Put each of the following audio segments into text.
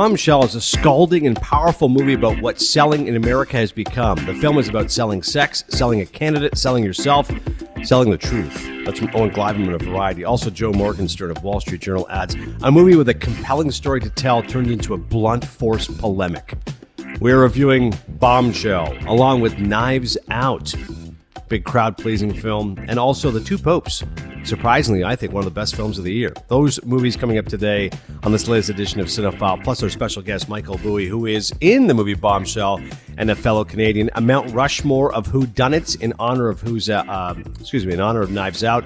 Bombshell is a scalding and powerful movie about what selling in America has become. The film is about selling sex, selling a candidate, selling yourself, selling the truth. That's from Owen Gleiberman of Variety. Also, Joe Morgenstern of Wall Street Journal adds a movie with a compelling story to tell turned into a blunt force polemic. We're reviewing Bombshell along with Knives Out, big crowd pleasing film, and also The Two Popes. Surprisingly, I think one of the best films of the year. Those movies coming up today on this latest edition of Cinephile, plus our special guest, Michael Buie, who is in the movie Bombshell and a fellow Canadian, a Mount Rushmore of Who Done It in honor of who's, uh, um, excuse me, in honor of Knives Out.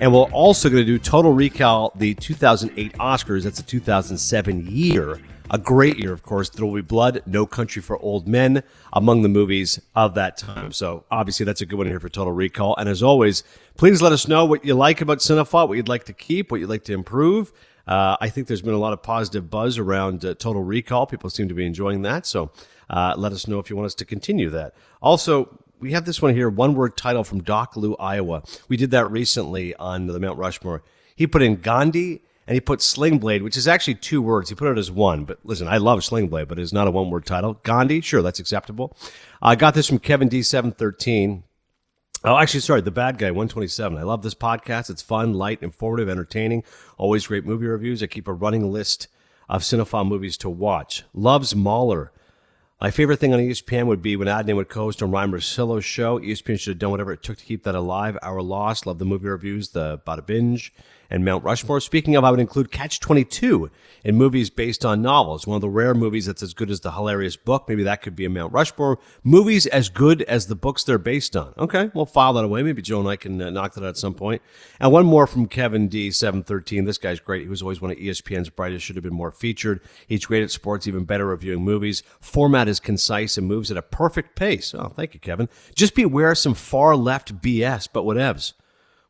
And we're also going to do Total Recall, the 2008 Oscars. That's a 2007 year a great year, of course. There will be blood, No Country for Old Men among the movies of that time. So obviously that's a good one here for Total Recall. And as always, please let us know what you like about Cinephile, what you'd like to keep, what you'd like to improve. Uh, I think there's been a lot of positive buzz around uh, Total Recall. People seem to be enjoying that. So uh, let us know if you want us to continue that. Also, we have this one here, one word title from Doc Lou, Iowa. We did that recently on the Mount Rushmore. He put in Gandhi and he put Sling Blade, which is actually two words. He put it as one, but listen, I love Sling Blade, but it's not a one word title. Gandhi, sure, that's acceptable. I got this from Kevin D713. Oh, actually, sorry, the bad guy, 127. I love this podcast. It's fun, light, informative, entertaining. Always great movie reviews. I keep a running list of cinephile movies to watch. Loves Mahler. My favorite thing on ESPN would be when Adnan would co-host on Ryan Russillo's show. ESPN should have done whatever it took to keep that alive. Our loss. Love the movie reviews, the Bada Binge, and Mount Rushmore. Speaking of, I would include Catch 22 in movies based on novels. One of the rare movies that's as good as the hilarious book. Maybe that could be a Mount Rushmore. Movies as good as the books they're based on. Okay, we'll file that away. Maybe Joe and I can uh, knock that out at some point. And one more from Kevin D713. This guy's great. He was always one of ESPN's brightest, should have been more featured. He's great at sports, even better reviewing movies. Format is concise and moves at a perfect pace. Oh, thank you, Kevin. Just beware of some far left BS, but whatevs.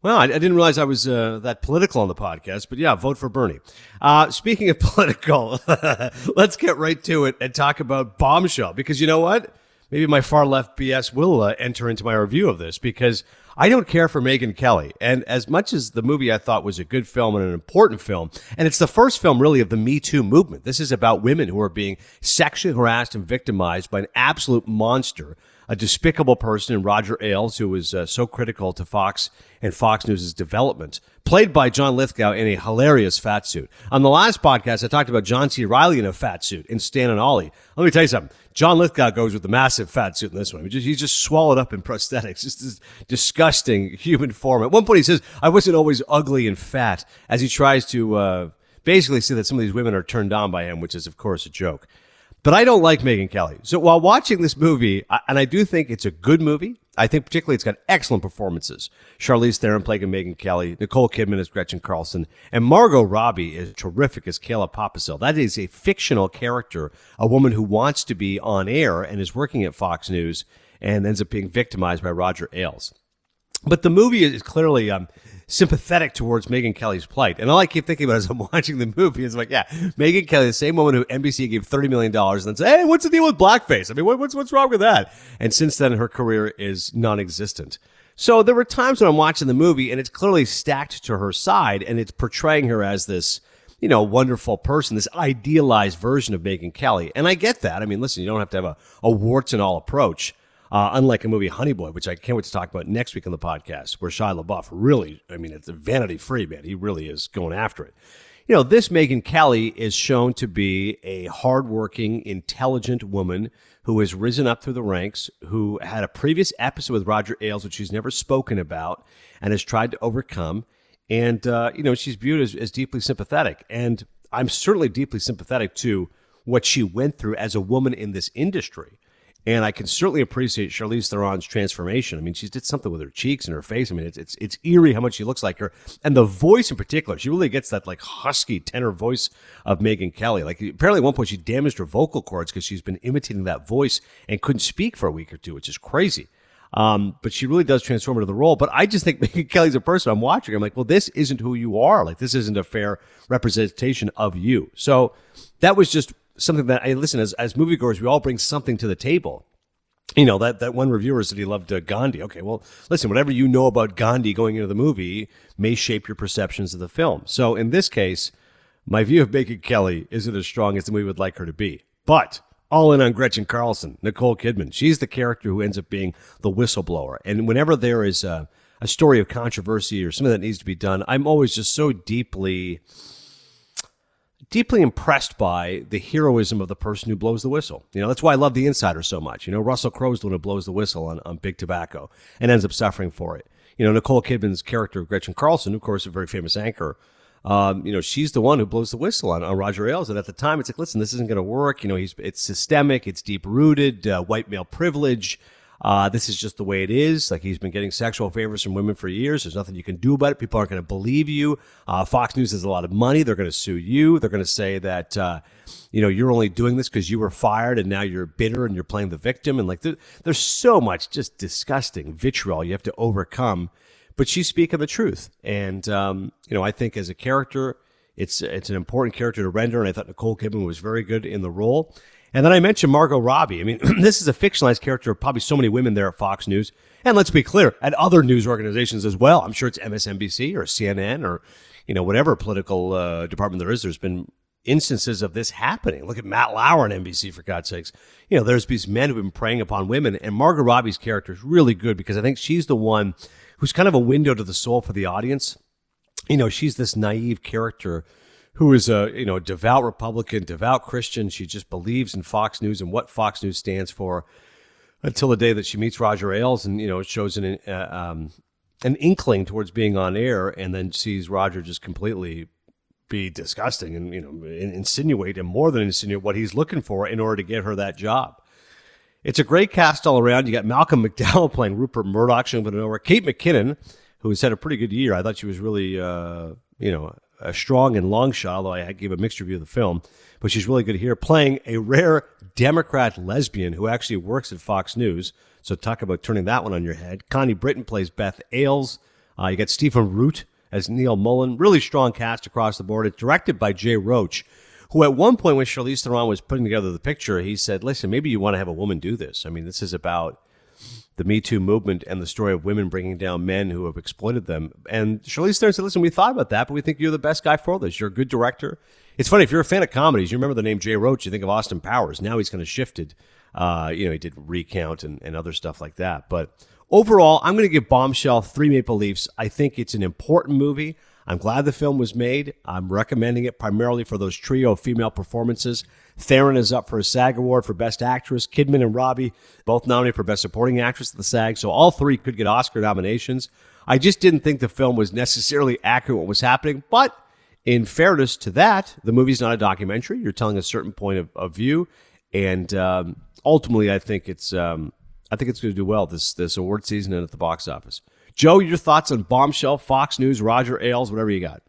Well, I, I didn't realize I was uh, that political on the podcast, but yeah, vote for Bernie. Uh, speaking of political, let's get right to it and talk about Bombshell because you know what? Maybe my far left BS will uh, enter into my review of this because I don't care for Megyn Kelly. And as much as the movie I thought was a good film and an important film, and it's the first film really of the Me Too movement. This is about women who are being sexually harassed and victimized by an absolute monster a despicable person in Roger Ailes, who was uh, so critical to Fox and Fox News' development, played by John Lithgow in a hilarious fat suit. On the last podcast, I talked about John C. Reilly in a fat suit in Stan and Ollie. Let me tell you something. John Lithgow goes with the massive fat suit in this one. He's just, he's just swallowed up in prosthetics. Just this disgusting human form. At one point, he says, I wasn't always ugly and fat, as he tries to uh, basically say that some of these women are turned on by him, which is, of course, a joke. But I don't like Megyn Kelly. So while watching this movie, and I do think it's a good movie, I think particularly it's got excellent performances. Charlize Theron playing Megyn Kelly, Nicole Kidman as Gretchen Carlson, and Margot Robbie is terrific as Kayla Pospisil. That is a fictional character, a woman who wants to be on air and is working at Fox News and ends up being victimized by Roger Ailes. But the movie is clearly um, sympathetic towards Megyn Kelly's plight. And all I keep thinking about as I'm watching the movie is like, yeah, Megyn Kelly, the same woman who NBC gave $30 million and then said, hey, what's the deal with blackface? I mean, what, what's, what's wrong with that? And since then, her career is non-existent. So there were times when I'm watching the movie and it's clearly stacked to her side and it's portraying her as this, you know, wonderful person, this idealized version of Megyn Kelly. And I get that. I mean, listen, you don't have to have a, a warts and all approach. Uh, unlike a movie Honey Boy, which I can't wait to talk about next week on the podcast, where Shia LaBeouf really, I mean, it's a vanity free, man. He really is going after it. You know, this Megyn Kelly is shown to be a hardworking, intelligent woman who has risen up through the ranks, who had a previous episode with Roger Ailes, which she's never spoken about and has tried to overcome. And, uh, you know, she's viewed as, as deeply sympathetic. And I'm certainly deeply sympathetic to what she went through as a woman in this industry. And I can certainly appreciate Charlize Theron's transformation. I mean, she did something with her cheeks and her face. I mean, it's, it's, it's eerie how much she looks like her. And the voice in particular, she really gets that like husky tenor voice of Megyn Kelly. Like apparently at one point she damaged her vocal cords because she's been imitating that voice and couldn't speak for a week or two, which is crazy. Um, but she really does transform into the role. But I just think Megyn Kelly's a person I'm watching. I'm like, well, this isn't who you are. Like, this isn't a fair representation of you. So that was just something that I listen as as moviegoers, we all bring something to the table. You know that that one reviewer said he loved uh, Gandhi. Okay, well, listen, whatever you know about Gandhi going into the movie may shape your perceptions of the film. So in this case, My view of Megyn Kelly isn't as strong as we would like her to be. But all in on Gretchen Carlson, Nicole Kidman. She's the character who ends up being the whistleblower. And whenever there is a, a story of controversy or something that needs to be done, I'm always just so deeply deeply impressed by the heroism of the person who blows the whistle. You know, that's why I love The Insider so much. You know, Russell Crowe's the one who blows the whistle on, on Big Tobacco and ends up suffering for it. You know, Nicole Kidman's character, Gretchen Carlson, of course, a very famous anchor, um, you know, she's the one who blows the whistle on, on Roger Ailes. And at the time, it's like, listen, this isn't going to work. You know, he's it's systemic, it's deep rooted, uh, white male privilege. Uh, this is just the way it is. Like he's been getting sexual favors from women for years. There's nothing you can do about it. People aren't going to believe you. Uh, Fox News has a lot of money. They're going to sue you. They're going to say that uh, you know you're only doing this because you were fired and now you're bitter and you're playing the victim. And like there, there's so much just disgusting vitriol you have to overcome. But she's speaking the truth, and um, you know I think as a character, it's it's an important character to render. And I thought Nicole Kidman was very good in the role. And then I mentioned Margot Robbie. I mean, this is a fictionalized character of probably so many women there at Fox News. And let's be clear, at other news organizations as well. I'm sure it's MSNBC or CNN or, you know, whatever political uh, department there is. There's been instances of this happening. Look at Matt Lauer on NBC, for God's sakes. You know, there's these men who've been preying upon women. And Margot Robbie's character is really good because I think she's the one who's kind of a window to the soul for the audience. You know, she's this naive character who is a you know devout Republican, devout Christian. She just believes in Fox News and what Fox News stands for. Until the day that she meets Roger Ailes, and you know shows an uh, um, an inkling towards being on air, and then sees Roger just completely be disgusting and you know insinuate and more than insinuate what he's looking for in order to get her that job. It's a great cast all around. You got Malcolm McDowell playing Rupert Murdoch, showing over Kate McKinnon, who has had a pretty good year. I thought she was really, uh, you know, a strong and long shot, although I gave a mixed review of the film. But she's really good here, playing a rare Democrat lesbian who actually works at Fox News. So talk about turning that one on your head. Connie Britton plays Beth Ailes. Uh, you got Stephen Root as Neil Mullen. Really strong cast across the board. It's directed by Jay Roach, who at one point when Charlize Theron was putting together the picture, he said, "Listen, maybe you want to have a woman do this. I mean, this is about." The Me Too movement and the story of women bringing down men who have exploited them. And Charlize Theron said, listen, we thought about that, but we think you're the best guy for this. You're a good director. It's funny, if you're a fan of comedies, you remember the name Jay Roach, you think of Austin Powers. Now he's kind of shifted. Uh, you know, he did Recount and, and other stuff like that. But overall, I'm going to give Bombshell three Maple Leafs. I think it's an important movie. I'm glad the film was made. I'm recommending it primarily for those trio female performances. Theron is up for a SAG award for Best Actress. Kidman and Robbie both nominated for Best Supporting Actress at the SAG, so all three could get Oscar nominations. I just didn't think the film was necessarily accurate what was happening, but in fairness to that, the movie's not a documentary. You're telling a certain point of, of view, and um, ultimately, I think it's um, I think it's going to do well this this award season and at the box office. Joe, your thoughts on Bombshell, Fox News, Roger Ailes, whatever you got.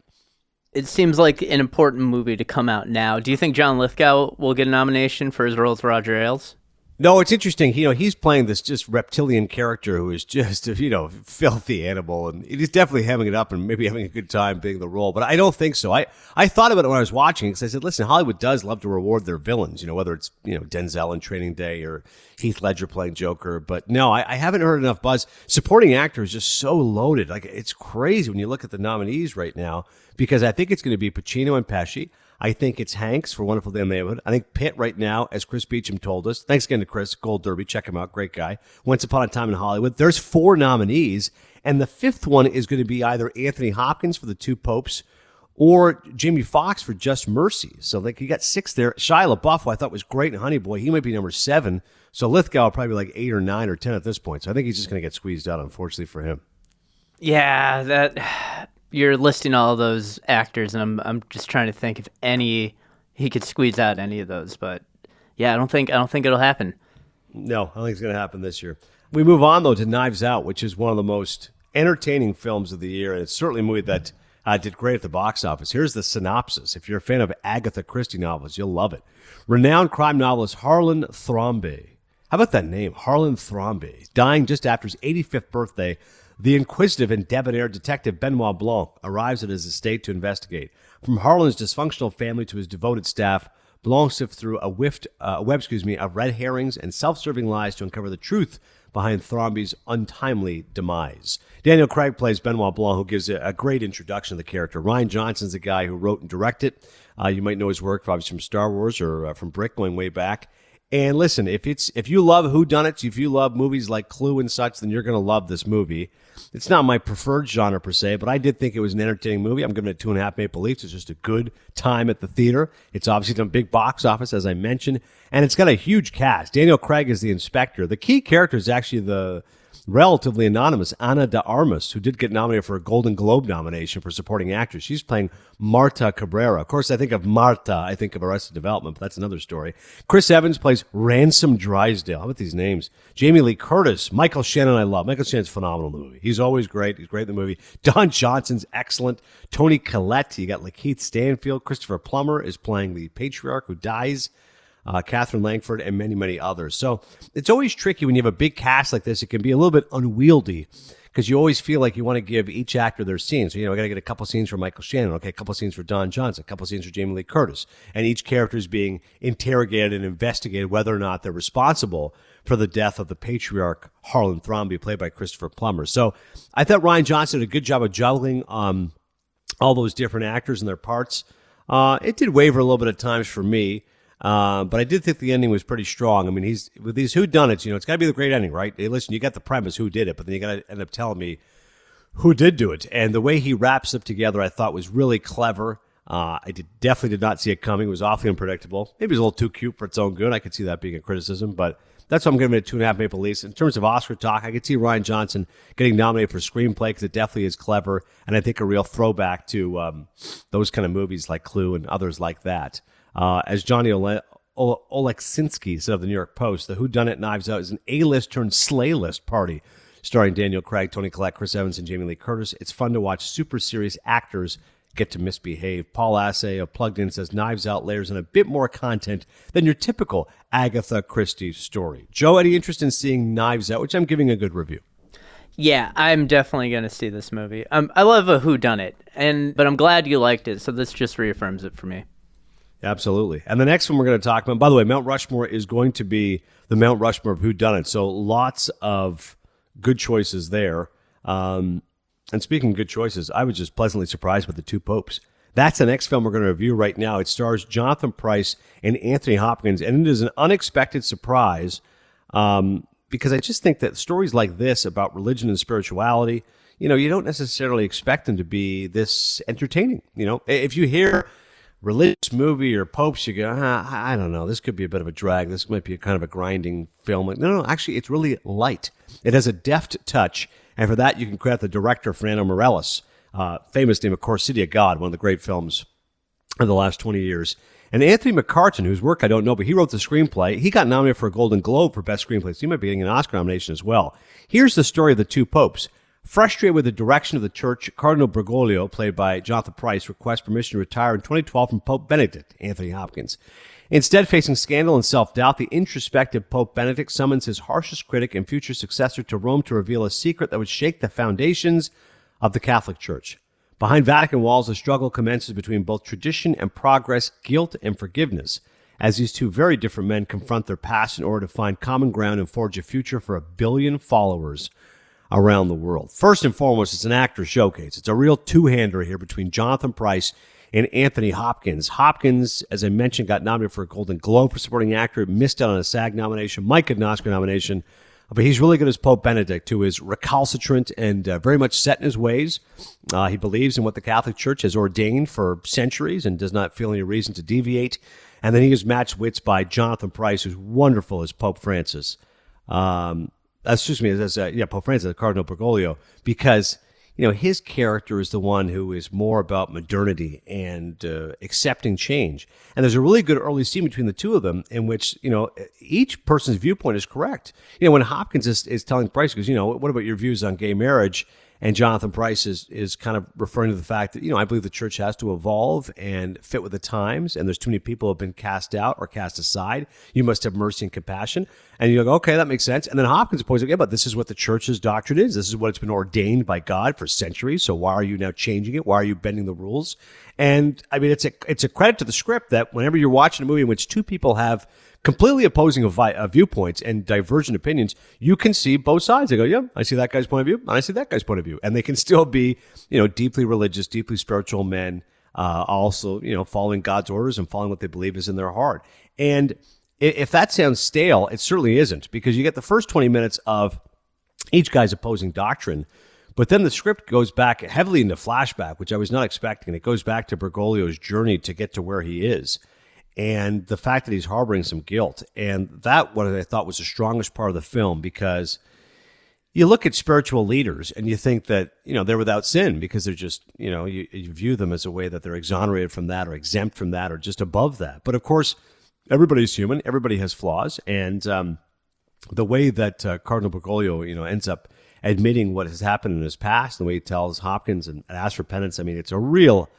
It seems like an important movie to come out now. Do you think John Lithgow will get a nomination for his role as Roger Ailes? No, it's interesting. You know, he's playing this just reptilian character who is just, you know, filthy animal, and he's definitely having it up and maybe having a good time being the role. But I don't think so. I, I thought about it when I was watching because I said, listen, Hollywood does love to reward their villains. You know, whether it's you know Denzel in Training Day or Heath Ledger playing Joker. But no, I, I haven't heard enough buzz. Supporting actor is just so loaded. Like it's crazy when you look at the nominees right now because I think it's going to be Pacino and Pesci. I think it's Hanks for Wonderful Day in Neighborhood. I think Pitt right now, as Chris Beachum told us. Thanks again to Chris Gold Derby. Check him out. Great guy. Once upon a time in Hollywood. There's four nominees, and the fifth one is going to be either Anthony Hopkins for the two popes or Jamie Foxx for Just Mercy. So like you got six there. Shia LaBeouf, who I thought was great in Honey Boy, he might be number seven. So Lithgow will probably be like eight or nine or ten at this point. So I think he's just going to get squeezed out, unfortunately for him. Yeah, that you're listing all those actors, and I'm I'm just trying to think if any he could squeeze out any of those. But yeah, I don't think I don't think it'll happen. No, I don't think it's going to happen this year. We move on though to Knives Out, which is one of the most entertaining films of the year, and it's certainly a movie that uh, did great at the box office. Here's the synopsis. If you're a fan of Agatha Christie novels, you'll love it. Renowned crime novelist Harlan Thrombey. How about that name, Harlan Thrombey? Dying just after his 85th birthday, the inquisitive and debonair detective Benoit Blanc arrives at his estate to investigate. From Harlan's dysfunctional family to his devoted staff, Blanc sifts through a, whiffed, uh, web, excuse me, of red herrings and self-serving lies to uncover the truth behind Thrombey's untimely demise. Daniel Craig plays Benoit Blanc, who gives a, a great introduction to the character. Rian Johnson's the guy who wrote and directed. Uh, you might know his work, obviously from Star Wars or uh, from Brick, going way back. And listen, if it's if you love Who Done It, if you love movies like Clue and such, then you're going to love this movie. It's not my preferred genre per se, but I did think it was an entertaining movie. I'm giving it two and a half Maple Leafs. It's just a good time at the theater. It's obviously done big box office, as I mentioned, and it's got a huge cast. Daniel Craig is the inspector. The key character is actually the relatively anonymous Ana de Armas, who did get nominated for a Golden Globe nomination for supporting actress. She's playing Marta Cabrera. Of course, I think of Marta, I think of Arrested Development, but that's another story. Chris Evans plays Ransom Drysdale. How about these names? Jamie Lee Curtis, Michael Shannon, I love. Michael Shannon's phenomenal in the movie. He's always great. He's great in the movie. Don Johnson's excellent. Toni Collette, you got Lakeith Stanfield. Christopher Plummer is playing the patriarch who dies uh, Katherine Langford, and many, many others. So it's always tricky when you have a big cast like this. It can be a little bit unwieldy because you always feel like you want to give each actor their scene. So, you know, I got to get a couple scenes for Michael Shannon, okay, a couple scenes for Don Johnson, a couple scenes for Jamie Lee Curtis. And each character is being interrogated and investigated whether or not they're responsible for the death of the patriarch Harlan Thrombey, played by Christopher Plummer. So I thought Rian Johnson did a good job of juggling um, all those different actors and their parts. Uh, it did waver a little bit at times for me. Uh, but I did think the ending was pretty strong. I mean, he's with these who done it. You know, it's got to be the great ending, right? Hey, listen, you got the premise, who did it, but then you got to end up telling me who did do it. And the way he wraps it together, I thought was really clever. Uh, I did, definitely did not see it coming. It was awfully unpredictable. Maybe it was a little too cute for its own good. I could see that being a criticism, but that's why I'm giving it two and a half Maple Leafs. In terms of Oscar talk, I could see Rian Johnson getting nominated for screenplay because it definitely is clever, and I think a real throwback to um, those kind of movies like Clue and others like that. Uh, as Johnny Ole- Oleksinski said of the New York Post, the Who Done It Knives Out is an A-list turned slay list party starring Daniel Craig, Toni Collette, Chris Evans, and Jamie Lee Curtis. It's fun to watch super serious actors get to misbehave. Paul Asay of Plugged In says Knives Out layers in a bit more content than your typical Agatha Christie story. Joe, any interest in seeing Knives Out, which I'm giving a good review? Yeah, I'm definitely going to see this movie. Um, I love a Who Done It, and but I'm glad you liked it. So this just reaffirms it for me. Absolutely. And the next one we're going to talk about, by the way, Mount Rushmore is going to be the Mount Rushmore of Who Done It. So lots of good choices there. Um, and speaking of good choices, I was just pleasantly surprised with the two popes. That's the next film we're going to review right now. It stars Jonathan Pryce and Anthony Hopkins, and it is an unexpected surprise um, because I just think that stories like this about religion and spirituality, you know, you don't necessarily expect them to be this entertaining. You know, if you hear religious movie or popes, you go, ah, I don't know, this could be a bit of a drag. This might be a kind of a grinding film. No, no, actually, it's really light. It has a deft touch, and for that, you can credit the director, Fernando Meirelles, uh, famous name, of course, City of God, one of the great films of the last 20 years. And Anthony McCarten, whose work I don't know, but he wrote the screenplay. He got nominated for a Golden Globe for Best Screenplay, so he might be getting an Oscar nomination as well. Here's the story of the two popes. Frustrated with the direction of the church, Cardinal Bergoglio, played by Jonathan Pryce, requests permission to retire in 2012 from Pope Benedict, Anthony Hopkins. Instead, facing scandal and self doubt, the introspective Pope Benedict summons his harshest critic and future successor to Rome to reveal a secret that would shake the foundations of the Catholic Church. Behind Vatican walls, the struggle commences between both tradition and progress, guilt and forgiveness, as these two very different men confront their past in order to find common ground and forge a future for a billion followers around the world. First and foremost, it's an actor showcase. It's a real two-hander here between Jonathan Pryce and Anthony Hopkins. Hopkins, as I mentioned, got nominated for a Golden Globe for supporting actor, missed out on a SAG nomination, might get an Oscar nomination, but he's really good as Pope Benedict, who is recalcitrant and uh, very much set in his ways. Uh, he believes in what the Catholic Church has ordained for centuries and does not feel any reason to deviate. And then he is matched wits by Jonathan Pryce, who's wonderful as Pope Francis. Um, excuse me, as uh, yeah, Pope Francis, Cardinal Bergoglio, because you know his character is the one who is more about modernity and uh, accepting change. And there's a really good early scene between the two of them in which you know each person's viewpoint is correct. You know when Hopkins is, is telling Pryce, because you know what about your views on gay marriage? And Jonathan Pryce is, is kind of referring to the fact that, you know, I believe the church has to evolve and fit with the times. And there's too many people who have been cast out or cast aside. You must have mercy and compassion. And you go, okay, that makes sense. And then Hopkins points out, yeah, but this is what the church's doctrine is. This is what it's been ordained by God for centuries. So why are you now changing it? Why are you bending the rules? And I mean, it's a, it's a credit to the script that whenever you're watching a movie in which two people have completely opposing uh, viewpoints and divergent opinions, you can see both sides. They go, yeah, I see that guy's point of view, and I see that guy's point of view, and they can still be, you know, deeply religious, deeply spiritual men, uh, also, you know, following God's orders and following what they believe is in their heart. And if that sounds stale, it certainly isn't, because you get the first twenty minutes of each guy's opposing doctrine. But then the script goes back heavily into flashback, which I was not expecting. It goes back to Bergoglio's journey to get to where he is and the fact that he's harboring some guilt. And that what I thought was the strongest part of the film because you look at spiritual leaders and you think that, you know, they're without sin because they're just, you know, you, you view them as a way that they're exonerated from that or exempt from that or just above that. But of course, everybody's human, everybody has flaws. And um, the way that uh, Cardinal Bergoglio, you know, ends up admitting what has happened in his past, and the way he tells Hopkins and asks for penance, I mean, it's a real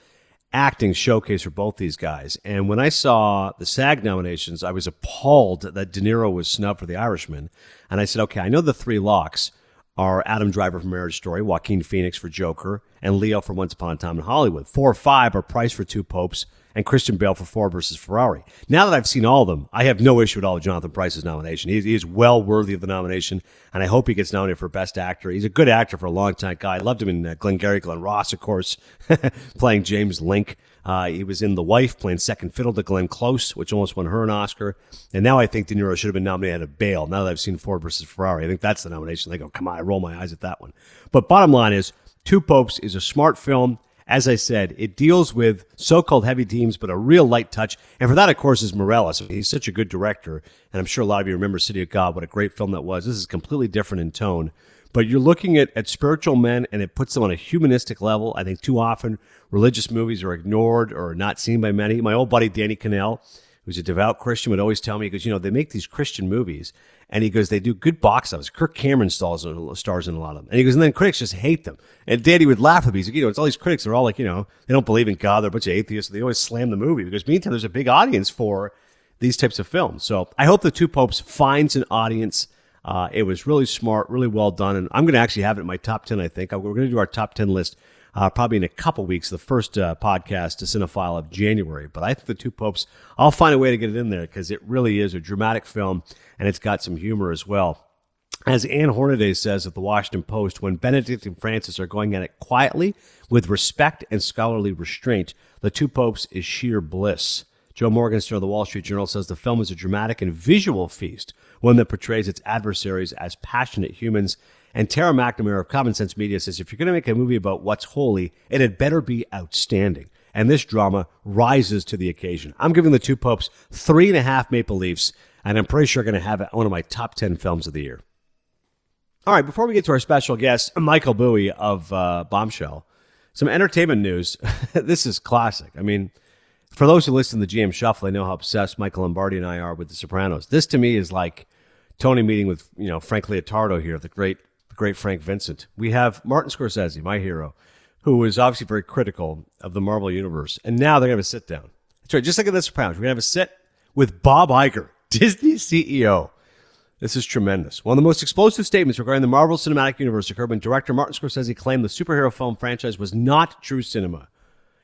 acting showcase for both these guys. And when I saw the SAG nominations, I was appalled that De Niro was snubbed for The Irishman. And I said, okay, I know the three locks are Adam Driver for Marriage Story, Joaquin Phoenix for Joker, and Leo for Once Upon a Time in Hollywood. Four or five are Pryce for Two Popes, and Christian Bale for Ford versus Ferrari. Now that I've seen all of them, I have no issue at all with Jonathan Pryce's nomination. He, he is well worthy of the nomination, and I hope he gets nominated for Best Actor. He's a good actor for a long time guy. I loved him in uh, Glengarry Glen Ross, of course, playing James Lingk. Uh, he was in The Wife, playing second fiddle to Glenn Close, which almost won her an Oscar. And now I think De Niro should have been nominated at Bale. Now that I've seen Ford versus Ferrari, I think that's the nomination. They go, come on, I roll my eyes at that one. But bottom line is, Two Popes is a smart film. As I said, it deals with so-called heavy themes, but a real light touch. And for that, of course, is Meirelles. He's such a good director, and I'm sure a lot of you remember City of God. What a great film that was. This is completely different in tone, but you're looking at, at spiritual men, and it puts them on a humanistic level. I think too often religious movies are ignored or not seen by many. My old buddy Danny Cannell, who's a devout Christian, would always tell me because you know they make these Christian movies, and he goes, they do good box office. Kirk Cameron stars, stars in a lot of them. And he goes, and then critics just hate them. And Danny would laugh at me. He's like, you know, it's all these critics. They're all like, you know, they don't believe in God. They're a bunch of atheists. They always slam the movie because meantime, there's a big audience for these types of films. So I hope the Two Popes finds an audience. Uh, it was really smart, really well done. And I'm going to actually have it in my top 10, I think. We're going to do our top 10 list uh, probably in a couple weeks, the first uh, podcast to Cinephile of January. But I think the Two Popes, I'll find a way to get it in there because it really is a dramatic film and it's got some humor as well. As Ann Hornaday says at the Washington Post, when Benedict and Francis are going at it quietly, with respect and scholarly restraint, the two popes is sheer bliss. Joe Morgenstern of the Wall Street Journal says the film is a dramatic and visual feast, one that portrays its adversaries as passionate humans. And Tara McNamara of Common Sense Media says if you're going to make a movie about what's holy, it had better be outstanding. And this drama rises to the occasion. I'm giving the two popes three and a half maple leafs and I'm pretty sure going to have it one of my top 10 films of the year. All right, before we get to our special guest, Michael Buie of uh, Bombshell, some entertainment news. this is classic. I mean, for those who listen to the GM Shuffle, they know how obsessed Michael Lombardi and I are with The Sopranos. This to me is like Tony meeting with you know Frank Leotardo here, the great, great Frank Vincent. We have Martin Scorsese, my hero, who is obviously very critical of the Marvel universe, and now they're going to have a sit down. That's right, just like in this Sopranos, we're going to have a sit with Bob Iger Disney CEO. This is tremendous. One of the most explosive statements regarding the Marvel Cinematic Universe occurred when director Martin Scorsese claimed the superhero film franchise was not true cinema.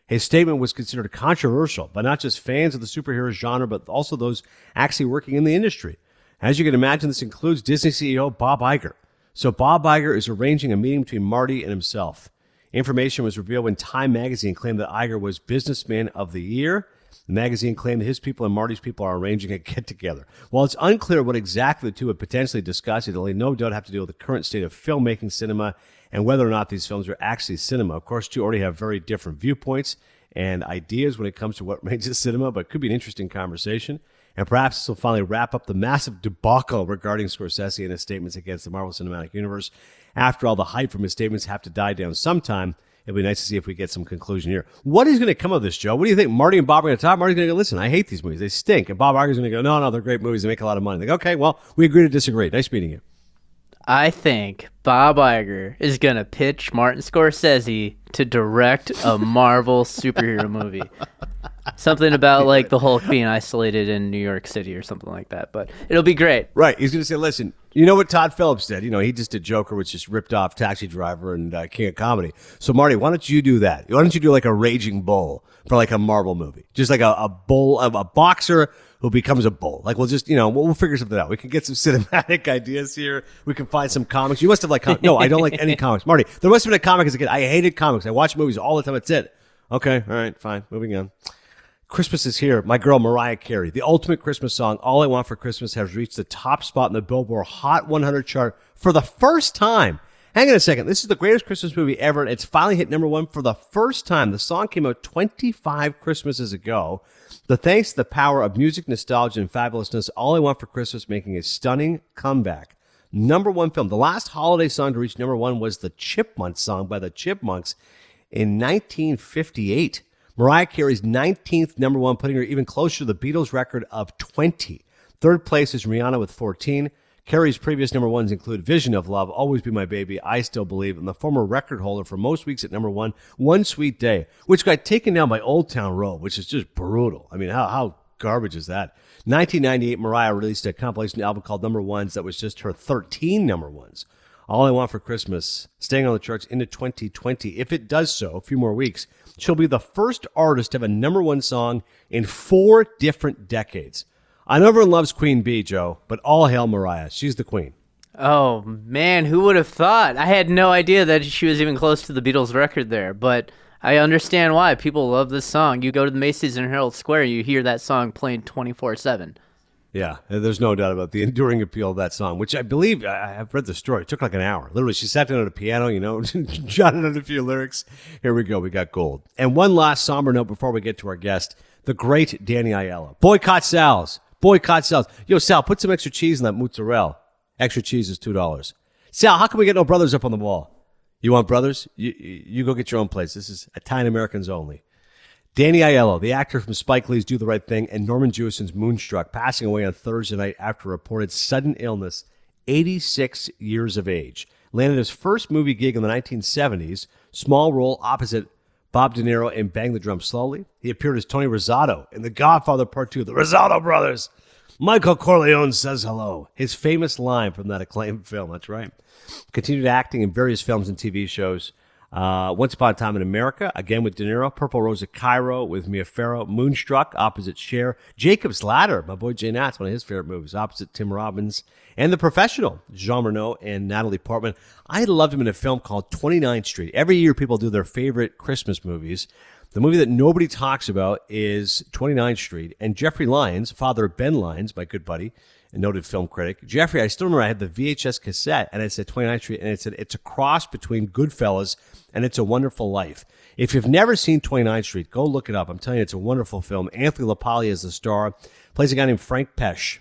His statement was considered controversial by not just fans of the superhero genre, but also those actually working in the industry. As you can imagine, this includes Disney CEO Bob Iger. So Bob Iger is arranging a meeting between Marty and himself. Information was revealed when Time magazine claimed that Iger was Businessman of the Year the magazine claimed that his people and Marty's people are arranging a get together. While it's unclear what exactly the two would potentially discuss, it'll no doubt have to deal with the current state of filmmaking cinema and whether or not these films are actually cinema. Of course, two already have very different viewpoints and ideas when it comes to what makes it cinema, but it could be an interesting conversation. And perhaps this will finally wrap up the massive debacle regarding Scorsese and his statements against the Marvel Cinematic Universe. After all, the hype from his statements have to die down sometime. It'll be nice to see if we get some conclusion here. What is going to come of this, Joe? What do you think? Marty and Bob are going to talk. Marty's going to go, listen, I hate these movies. They stink. And Bob Iger's going to go, no, no, they're great movies. They make a lot of money. Like, okay, well, we agree to disagree. Nice meeting you. I think Bob Iger is going to pitch Martin Scorsese to direct a Marvel superhero movie. Something about like the Hulk being isolated in New York City or something like that. But it'll be great. Right. He's going to say, listen, you know what Todd Phillips did? You know, he just did Joker, which just ripped off Taxi Driver and uh, King of Comedy. So, Marty, why don't you do that? Why don't you do like a Raging Bull for like a Marvel movie? Just like a, a bull, a, a boxer who becomes a bull. Like we'll just, you know, we'll, we'll figure something out. We can get some cinematic ideas here. We can find some comics. You must have like, com- no, I don't like any comics. Marty, there must have been a comic as a kid. I hated comics. I watched movies all the time. That's it. Okay. All right. Fine. Moving on. Christmas is here. My girl Mariah Carey, the ultimate Christmas song, All I Want for Christmas, has reached the top spot in the Billboard Hot 100 chart for the first time. Hang on a second. This is the greatest Christmas movie ever. And it's finally hit number one for the first time. The song came out 25 Christmases ago. The thanks to the power of music, nostalgia, and fabulousness, All I Want for Christmas making a stunning comeback. Number one film. The last holiday song to reach number one was the Chipmunk song by the Chipmunks in 1958. Mariah Carey's 19th number one, putting her even closer to the Beatles' record of 20. Third place is Rihanna with 14. Carey's previous number ones include Vision of Love, Always Be My Baby, I Still Believe, and the former record holder for most weeks at number one, One Sweet Day, which got taken down by Old Town Road, which is just brutal. I mean, how, how garbage is that? 1998, Mariah released a compilation album called Number Ones that was just her 13 number ones. All I Want for Christmas, staying on the charts into 2020. If it does so, a few more weeks, she'll be the first artist to have a number one song in four different decades. I know everyone loves Queen Bee, Joe, but all hail Mariah. She's the queen. Oh man, who would have thought? I had no idea that she was even close to the Beatles record there, but I understand why people love this song. You go to the Macy's in Herald Square, you hear that song playing 24/7. Yeah, there's no doubt about the enduring appeal of that song, which I believe I have read the story. It took like an hour. Literally, she sat down at a piano, you know, jotted out a few lyrics. Here we go. We got gold. And one last somber note before we get to our guest, the great Danny Aiello. Boycott Sal's. Boycott Sal's. Yo, Sal, put some extra cheese in that mozzarella. Extra cheese is two dollars. Sal, how can we get no brothers up on the wall? You want brothers? You, you go get your own place. This is Italian Americans only. Danny Aiello, the actor from Spike Lee's Do the Right Thing and Norman Jewison's Moonstruck, passing away on Thursday night after reported sudden illness, 86 years of age. Landed his first movie gig in the 1970s, small role opposite Bob De Niro in Bang the Drum Slowly. He appeared as Tony Rosato in The Godfather Part 2, The Rosato Brothers. Michael Corleone says hello. His famous line from that acclaimed film, that's right. Continued acting in various films and TV shows. Uh, Once Upon a Time in America, again with De Niro. Purple Rose of Cairo with Mia Farrow. Moonstruck, opposite Cher. Jacob's Ladder, my boy Jay Nat's one of his favorite movies, opposite Tim Robbins. And The Professional, Jean Reno and Natalie Portman. I loved him in a film called 29th Street. Every year people do their favorite Christmas movies. The movie that nobody talks about is 29th Street. And Jeffrey Lyons, father of Ben Lyons, my good buddy, a noted film critic. Jeffrey, I still remember I had the VHS cassette and it said 29th Street and it said it's a cross between Goodfellas and It's a Wonderful Life. If you've never seen 29th Street, go look it up. I'm telling you, it's a wonderful film. Anthony LaPaglia is the star. Plays a guy named Frank Pesce,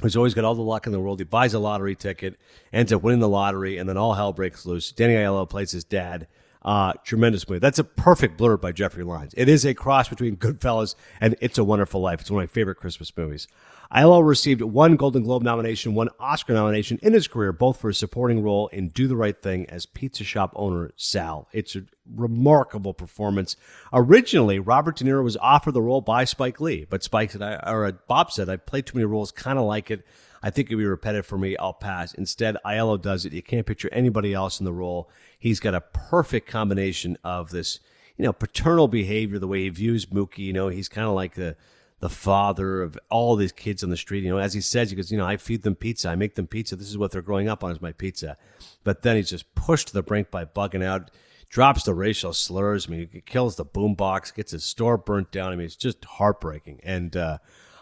who's always got all the luck in the world. He buys a lottery ticket, ends up winning the lottery, and then all hell breaks loose. Danny Aiello plays his dad. Uh, tremendous movie. That's a perfect blurb by Jeffrey Lyons. It is a cross between Goodfellas and It's a Wonderful Life. It's one of my favorite Christmas movies. Aiello received one Golden Globe nomination, one Oscar nomination in his career, both for his supporting role in Do the Right Thing as pizza shop owner Sal. It's a remarkable performance. Originally, Robert De Niro was offered the role by Spike Lee, but Spike said, I, or Bob said, I played too many roles, kind of like it. I think it'd be repetitive for me. I'll pass. Instead, Aiello does it. You can't picture anybody else in the role. He's got a perfect combination of this, you know, paternal behavior, the way he views Mookie. You know, he's kind of like the the father of all these kids on the street. You know, as he says, he goes, you know, I feed them pizza, I make them pizza. This is what they're growing up on is my pizza. But then he's just pushed to the brink by bugging out, drops the racial slurs. I mean, he kills the boombox, gets his store burnt down. I mean, it's just heartbreaking. And uh,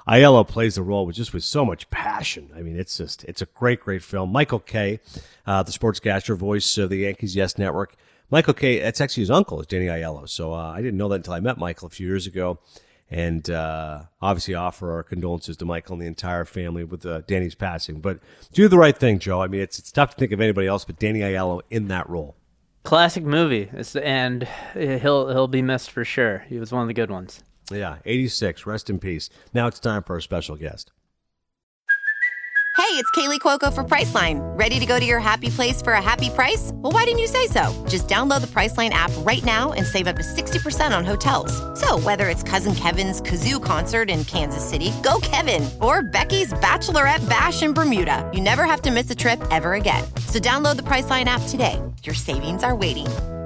Aiello plays the role with just with so much passion. I mean, it's just it's a great, great film. Michael Kay, uh, the sportscaster voice of the Yankees Yes Network. Michael Kay, that's actually his uncle, is Danny Aiello. So uh, I didn't know that until I met Michael a few years ago and uh, obviously offer our condolences to Michael and the entire family with uh, Danny's passing. But do the right thing, Joe. I mean, it's it's tough to think of anybody else but Danny Aiello in that role. Classic movie, it's, and he'll he'll be missed for sure. He was one of the good ones. Yeah, 86. Rest in peace. Now it's time for our special guest. Hey, it's Kaley Cuoco for Priceline. Ready to go to your happy place for a happy price? Well, why didn't you say so? Just download the Priceline app right now and save up to 60% on hotels. So, whether it's Cousin Kevin's Kazoo concert in Kansas City, go Kevin, or Becky's Bachelorette Bash in Bermuda, you never have to miss a trip ever again. So, download the Priceline app today. Your savings are waiting.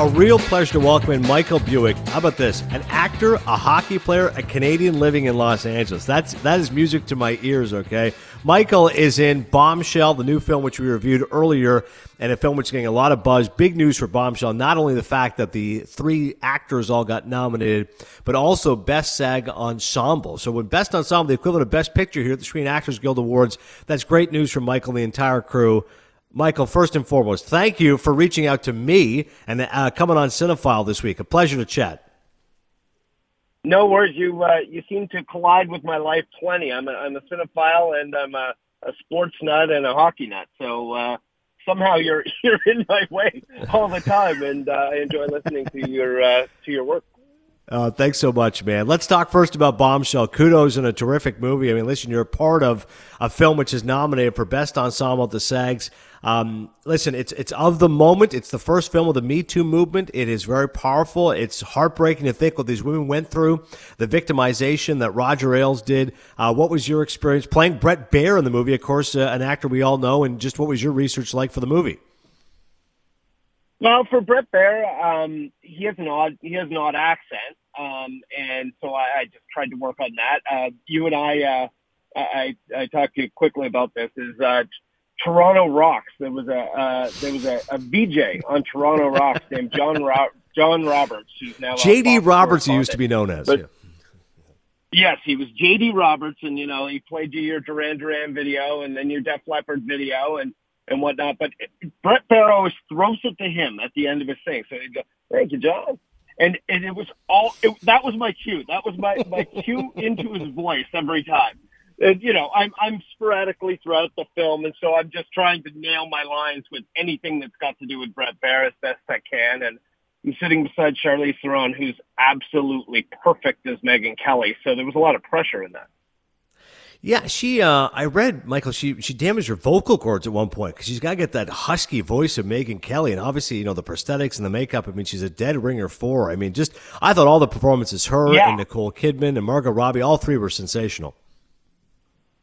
A real pleasure to welcome in Michael Buie. How about this? An actor, a hockey player, a Canadian living in Los Angeles. That's that is music to my ears, okay? Michael is in Bombshell, the new film which we reviewed earlier, and a film which is getting a lot of buzz. Big news for Bombshell, not only the fact that the three actors all got nominated, but also Best SAG Ensemble. So when Best Ensemble, the equivalent of Best Picture here at the Screen Actors Guild Awards, that's great news for Michael and the entire crew. Michael, first and foremost, thank you for reaching out to me and uh, coming on Cinephile this week. A pleasure to chat. No worries. You uh, you seem to collide with my life plenty. I'm a, I'm a cinephile and I'm a, a sports nut and a hockey nut. So uh, somehow you're you're in my way all the time, and uh, I enjoy listening to your uh, to your work. Uh, thanks so much, man. Let's talk first about Bombshell. Kudos in a terrific movie. I mean, listen, you're a part of a film which is nominated for Best Ensemble at the SAGs. Um, listen, it's it's of the moment. It's the first film of the Me Too movement. It is very powerful. It's heartbreaking to think what these women went through, the victimization that Roger Ailes did. Uh, what was your experience playing Bret Baier in the movie? Of course, uh, an actor we all know. And just what was your research like for the movie? Well, for Bret Baier, um, he has an odd he has an odd accent, um, and so I, I just tried to work on that. Uh, you and I, uh, I, I talked to you quickly about this. Is uh, Toronto Rocks? There was a uh, there was a, a VJ on Toronto Rocks named John Ro- John Roberts, who's now JD Roberts. He used to be known as. But, yeah. Yes, he was JD Roberts, and you know he played you your Duran Duran video, and then your Def Leppard video, and and whatnot. But Bret Baier always throws it to him at the end of his thing. So he'd go, "Thank you, John," and and it was all it, that was my cue. That was my my cue into his voice every time. And you know, I'm I'm sporadically throughout the film, and so I'm just trying to nail my lines with anything that's got to do with Bret Baier as best I can. And I'm sitting beside Charlize Theron, who's absolutely perfect as Megyn Kelly. So there was a lot of pressure in that. Yeah, she. Uh, I read Michael. She she damaged her vocal cords at one point because she's got to get that husky voice of Megyn Kelly, and obviously you know the prosthetics and the makeup. I mean, she's a dead ringer for. I mean, just I thought all the performances, her yeah. and Nicole Kidman and Margot Robbie, all three were sensational.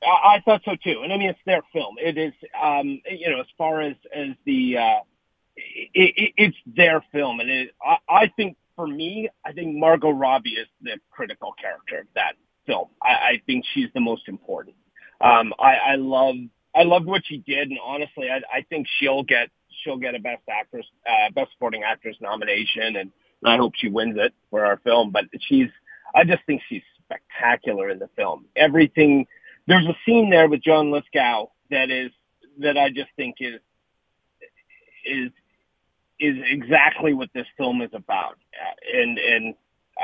I, I thought so too, and I mean it's their film. It is, um, you know, as far as as the, uh, it, it, it's their film, and it, I, I think for me, I think Margot Robbie is the critical character of that film. I, I think she's the most important. Um, I, I love I loved what she did, and honestly, I, I think she'll get she'll get a best actress, uh, best supporting actress nomination, and I hope she wins it for our film. But she's I just think she's spectacular in the film. Everything there's a scene there with John Lithgow that is that I just think is is is exactly what this film is about, and and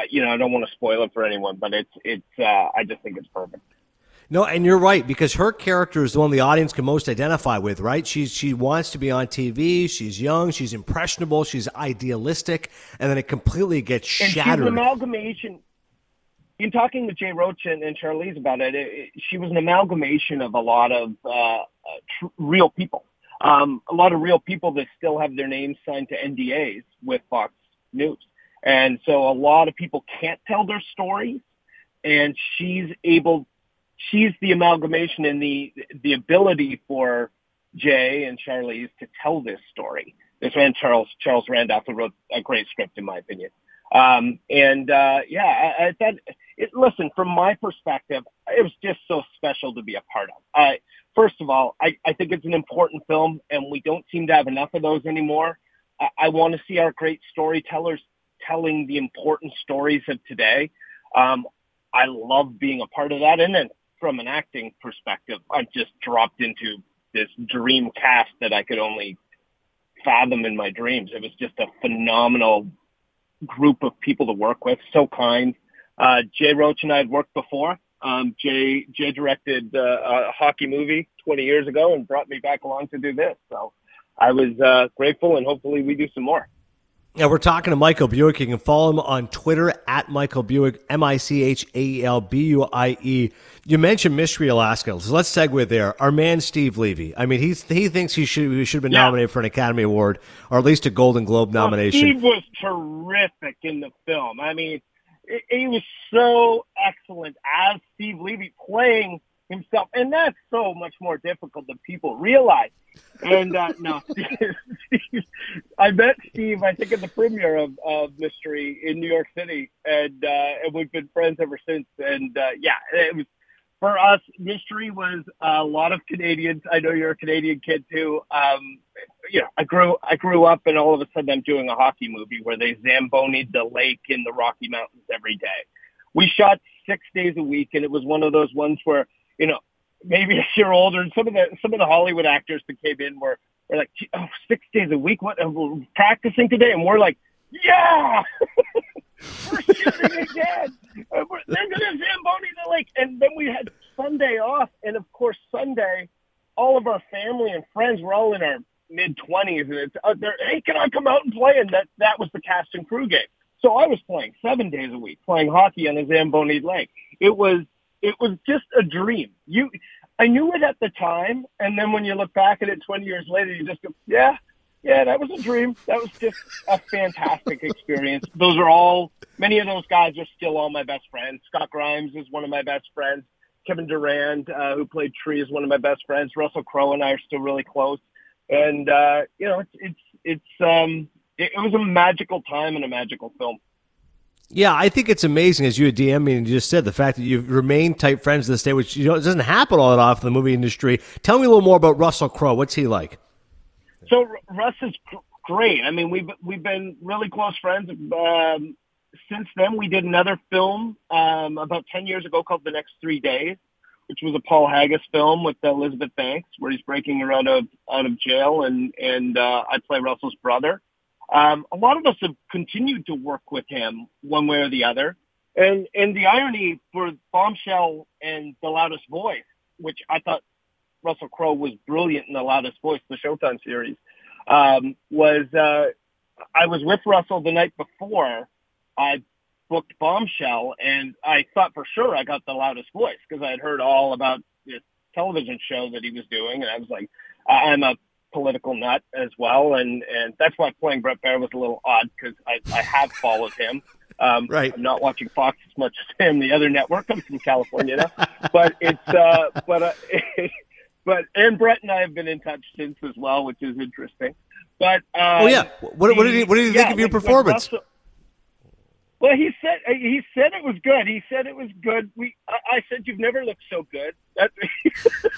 you know, I don't want to spoil it for anyone, but it's it's. Uh, I just think it's perfect. No, and you're right because her character is the one the audience can most identify with, right? She's she wants to be on TV. She's young. She's impressionable. She's idealistic, and then it completely gets and shattered. She's amalgamation. In talking with Jay Roach and, and Charlize about it, it, it, she was an amalgamation of a lot of uh, tr- real people. Um, a lot of real people that still have their names signed to NDAs with Fox News. And so a lot of people can't tell their stories and she's able, she's the amalgamation and the, the ability for Jay and Charlize to tell this story. This man, Charles, Charles Randolph, who wrote a great script in my opinion. Um, and, uh, yeah, I, I thought, it, listen, from my perspective, it was just so special to be a part of. Uh, first of all, I, I think it's an important film and we don't seem to have enough of those anymore. I, I want to see our great storytellers telling the important stories of today. Um, I love being a part of that. And then from an acting perspective, I just dropped into this dream cast that I could only fathom in my dreams. It was just a phenomenal group of people to work with. So kind. Uh, Jay Roach and I had worked before. Um, Jay, Jay directed uh, a hockey movie 20 years ago and brought me back along to do this. So I was uh, grateful and hopefully we do some more. Yeah, we're talking to Michael Buie. You can follow him on Twitter at Michael Buie, M I C H A L B U I E. You mentioned Mystery Alaska, so let's segue there. Our man Steve Levy. I mean, he's he thinks he should he should have been yeah. nominated for an Academy Award or at least a Golden Globe nomination. Well, Steve was terrific in the film. I mean, it, he was so excellent as Steve Levy playing himself, and that's so much more difficult than people realize. And uh, no, I met Steve. I think at the premiere of, of Mystery in New York City, and uh, and we've been friends ever since. And uh, yeah, it was for us. Mystery was a lot of Canadians. I know you're a Canadian kid too. Um, you know, I grew I grew up, and all of a sudden I'm doing a hockey movie where they zambonied the lake in the Rocky Mountains every day. We shot six days a week, and it was one of those ones where you know maybe a year older. And some of the some of the Hollywood actors that came in were were like, oh, six days a week. What? We're practicing today, and we're like, yeah, we're shooting again. And they're gonna zamboni the lake, and then we had Sunday off, and of course Sunday, all of our family and friends were all in our mid twenties, and it's uh, they're, hey, can I come out and play? And that that was the cast and crew game. So I was playing seven days a week, playing hockey on the Zamboni Lake. It was it was just a dream. You, I knew it at the time, and then when you look back at it 20 years later, you just go, yeah, yeah, that was a dream. That was just a fantastic experience. Those are all, many of those guys are still all my best friends. Scott Grimes is one of my best friends. Kevin Durand, uh, who played Tree, is one of my best friends. Russell Crowe and I are still really close. And, uh, you know, it's, it's, it's, um, it, it was a magical time and a magical film. Yeah, I think it's amazing, as you had DM me and you just said, the fact that you've remained tight friends to this day, which you know doesn't happen all that often in the movie industry. Tell me a little more about Russell Crowe. What's he like? So Russ is great. I mean, we've we've been really close friends um, since then. We did another film um, about ten years ago called The Next Three Days, which was a Paul Haggis film with Elizabeth Banks, where he's breaking her out of out of jail, and and uh, I play Russell's brother. Um, a lot of us have continued to work with him one way or the other. And, and the irony for Bombshell and The Loudest Voice, which I thought Russell Crowe was brilliant in The Loudest Voice, the Showtime series, um, was uh, I was with Russell the night before I booked Bombshell, and I thought for sure I got The Loudest Voice because I had heard all about this television show that he was doing, and I was like, I'm a political nut as well, and and that's why playing Bret Baier was a little odd because I I have followed him. Um, right. I'm not watching Fox as much as him, the other network. I'm from California now, but it's uh, but uh, but and Bret and I have been in touch since as well, which is interesting. But um, oh yeah, what, what did he what did he think of your like- like performance? Russell- well, he said he said it was good. He said it was good. We I, I said you've never looked so good. That's,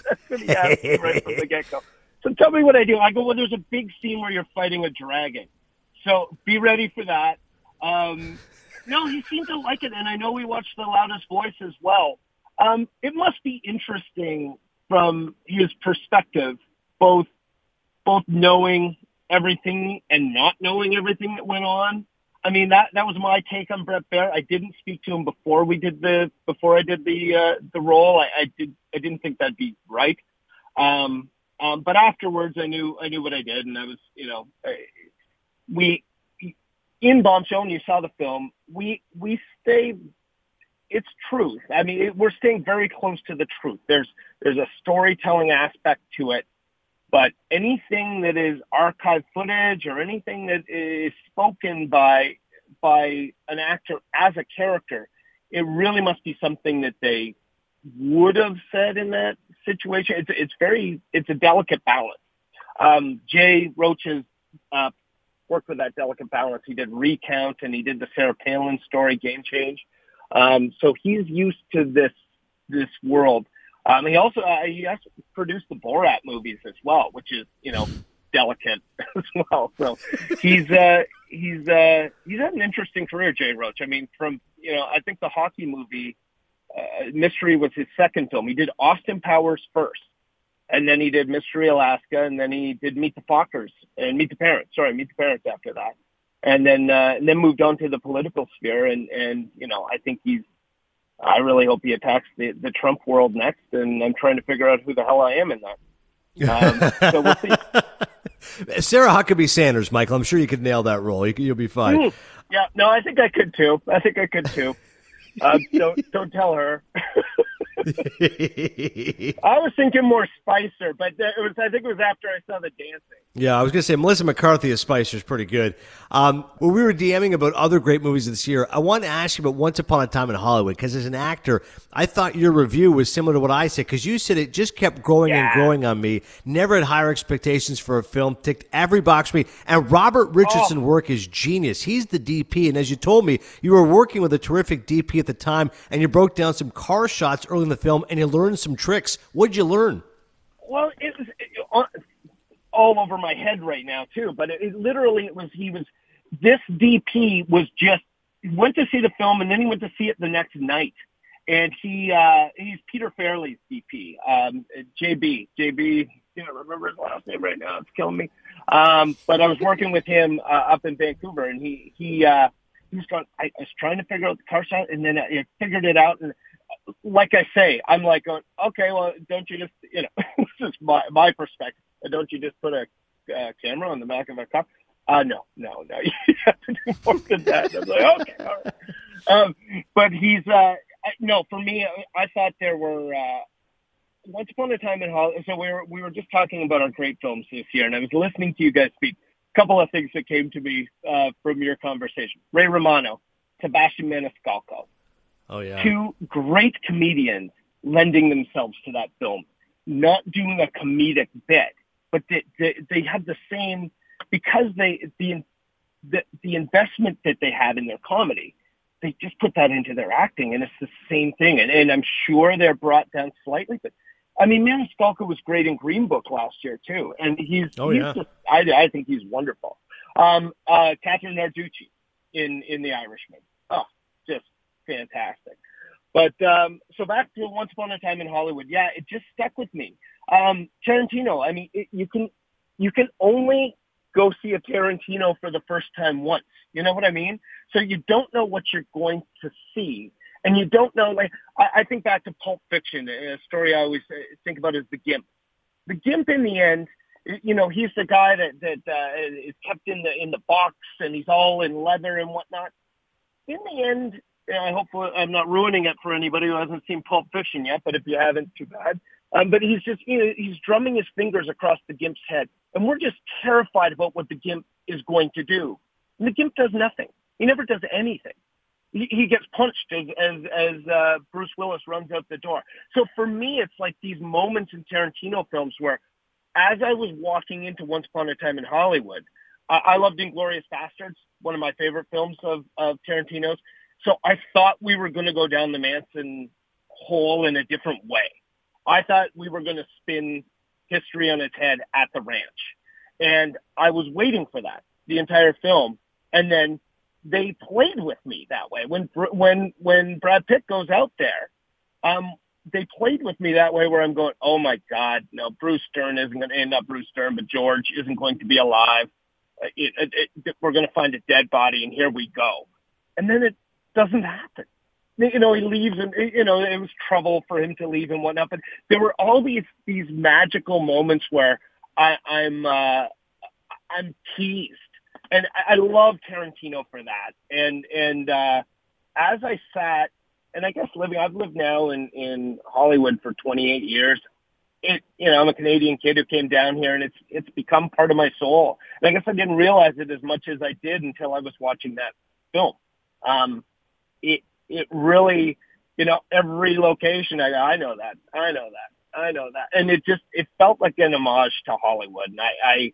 that's what he asked right from the get go. So tell me what I do. I go, well, there's a big scene where you're fighting a dragon. So be ready for that. Um, no, he seemed to like it, and I know we watched The Loudest Voice as well. Um, it must be interesting from his perspective, both both knowing everything and not knowing everything that went on. I mean that that was my take on Bret Baier. I didn't speak to him before we did the before I did the uh, the role. I, I did I didn't think that'd be right. Um, um, but afterwards, I knew I knew what I did, and I was you know we in Bombshell. And you saw the film. We we stay. It's truth. I mean, it, we're staying very close to the truth. There's there's a storytelling aspect to it, but anything that is archive footage or anything that is spoken by by an actor as a character, it really must be something that they would have said in that situation. It's it's very it's a delicate balance. Um, Jay Roach has uh, worked with that delicate balance. He did Recount and he did the Sarah Palin story, Game Change. Um, so he's used to this this world. Um, he also uh, he also produced the Borat movies as well, which is you know delicate as well. So he's uh, he's uh, he's had an interesting career, Jay Roach. I mean, from you know I think the hockey movie uh, Mystery was his second film. He did Austin Powers first, and then he did Mystery Alaska, and then he did Meet the Fockers and Meet the Parents. Sorry, Meet the Parents after that, and then uh, and then moved on to the political sphere. And and you know I think he's. I really hope he attacks the the Trump world next, and I'm trying to figure out who the hell I am in that. Um, so we'll see. Sarah Huckabee Sanders, Michael. I'm sure you could nail that role. You, you'll be fine. Hmm. Yeah, no, I think I could too. I think I could too. Uh, don't don't tell her. I was thinking more Spicer, but it was. I think it was after I saw the dancing. Yeah, I was going to say Melissa McCarthy as Spicer is pretty good. Um, when we were DMing about other great movies this year, I want to ask you about Once Upon a Time in Hollywood because as an actor, I thought your review was similar to what I said because you said it just kept growing Yeah. and growing on me. Never had higher expectations for a film. Ticked every box for me. And Robert Richardson work is genius. He's the DP, and as you told me, you were working with a terrific DP at the time, and you broke down some car shots early in the film, and you learned some tricks. What did you learn? Well, it was it, all over my head right now too. But it, it literally it was he was this DP was just went to see the film and then he went to see it the next night. And he uh he's Peter Farrelly's DP, um, JB, JB. Can't remember his last name right now. It's killing me. Um, but I was working with him uh, up in Vancouver, and he he uh, was trying. I was trying to figure out the car shot, and then I, figured it out. And like I say, I'm like, going, okay, well, don't you just, you know, this is my my perspective. Don't you just put a uh, camera on the back of a car? Uh, no, no, no. You have to do more than that. I was like, okay, all right. Um, but he's, uh, no, for me, I, I thought there were, uh, once upon a time in Hollywood. So we were, we were just talking about our great films this year, and I was listening to you guys speak. Couple of things that came to me uh, from your conversation. Ray Romano, Sebastian Maniscalco Oh yeah. two great comedians lending themselves to that film, not doing a comedic bit, but they, they, they have the same because they the, the the investment that they have in their comedy. They just put that into their acting, and it's the same thing. And, and I'm sure they're brought down slightly, but I mean, Maniscalco was great in Green Book last year too, and he's Oh, he's yeah. just I, I think he's wonderful. Um, uh, Kathrine Narducci in in The Irishman, oh, just fantastic. But um, so back to Once Upon a Time in Hollywood, yeah, it just stuck with me. Um, Tarantino, I mean, it, you can you can only go see a Tarantino for the first time once. You know what I mean? So you don't know what you're going to see, and you don't know. Like I, I think back to Pulp Fiction, a story I always uh, think about is the Gimp. The Gimp, in the end, you know, he's the guy that that uh, is kept in the in the box, and he's all in leather and whatnot. In the end, I hope I'm not ruining it for anybody who hasn't seen Pulp Fiction yet, but if you haven't, too bad. Um, but he's just, you know, he's drumming his fingers across the Gimp's head. And we're just terrified about what the Gimp is going to do. And the Gimp does nothing. He never does anything. He, gets punched as, as, as uh, Bruce Willis runs out the door. So for me, it's like these moments in Tarantino films where as I was walking into Once Upon a Time in Hollywood, I, I loved Inglourious Basterds, one of my favorite films of, of Tarantino's. So I thought we were going to go down the Manson hole in a different way. I thought we were going to spin history on its head at the ranch. And I was waiting for that the entire film. And then they played with me that way. When, when, when Brad Pitt goes out there, um, they played with me that way where I'm going, oh my God, no, Bruce Dern isn't going to end up Bruce Dern, but George isn't going to be alive. Uh, It, it, it, we're going to find a dead body and here we go. And then it doesn't happen. You know, he leaves and, you know, it was trouble for him to leave and whatnot, but there were all these, these magical moments where I, I'm, uh, I'm teased and I, I love Tarantino for that. And, and, uh, as I sat and I guess living, I've lived now in, in Hollywood for 28 years. It, you know, I'm a Canadian kid who came down here and it's, it's become part of my soul. And I guess I didn't realize it as much as I did until I was watching that film. Um, it, it really, you know, every location, I, I know that, I know that, I know that. And it just, it felt like an homage to Hollywood. And I, I,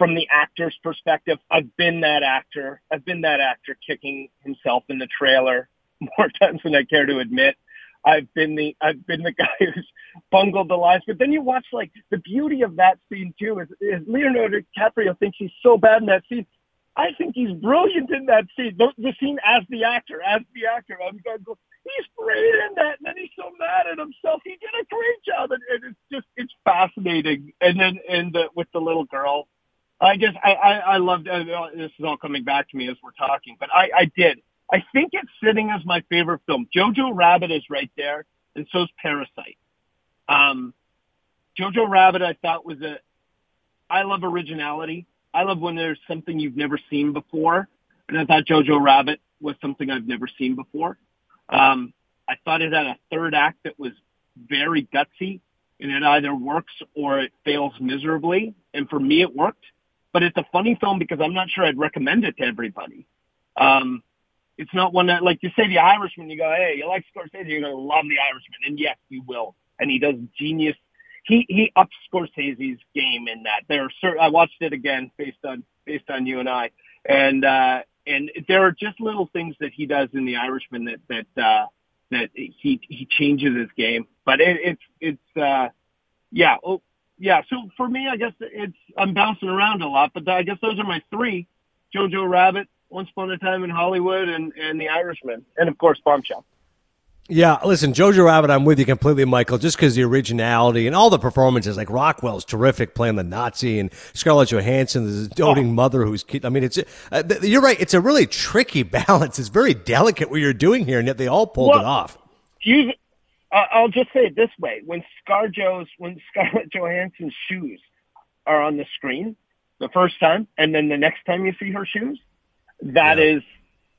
from the actor's perspective, I've been that actor. I've been that actor kicking himself in the trailer more times than I care to admit. I've been the I've been the guy who's bungled the lines. But then you watch like the beauty of that scene too is, is Leonardo DiCaprio thinks he's so bad in that scene. I think he's brilliant in that scene. The, the scene as the actor, as the actor. I'm going, go, he's great in that, and then he's so mad at himself. He did a great job, and, and it's just it's fascinating. And then and the, with the little girl, I just I I, I loved. Uh, this is all coming back to me as we're talking, but I I did. I think it's sitting as my favorite film. Jojo Rabbit is right there, and so's Parasite. Um, Jojo Rabbit, I thought was a. I love originality. I love when there's something you've never seen before, and I thought Jojo Rabbit was something I've never seen before. Um, I thought it had a third act that was very gutsy, and it either works or it fails miserably. And for me, it worked. But it's a funny film because I'm not sure I'd recommend it to everybody. Um, it's not one that, like you say, The Irishman, you go, hey, you like Scorsese, you're going to love The Irishman. And yes, you will. And he does genius. He, he ups Scorsese's game in that. There are certain, I watched it again based on, based on you and I. And, uh, and there are just little things that he does in The Irishman that, that, uh, that he, he changes his game. But it, it's, it's, uh, yeah. Oh, yeah. So for me, I guess it's, I'm bouncing around a lot, but I guess those are my three. Jojo Rabbit, once Upon a Time in Hollywood and, and The Irishman, and of course Bombshell. Yeah, listen, Jojo Rabbit, I'm with you completely, Michael, just because the originality and all the performances, like Rockwell's terrific playing the Nazi and Scarlett Johansson, the doting oh. mother who's, I mean, it's, uh, you're right, it's a really tricky balance. It's very delicate what you're doing here, and yet they all pulled well, it off. You, I'll just say it this way. When ScarJo's, when Scarlett Johansson's shoes are on the screen the first time, and then the next time you see her shoes, that yeah. is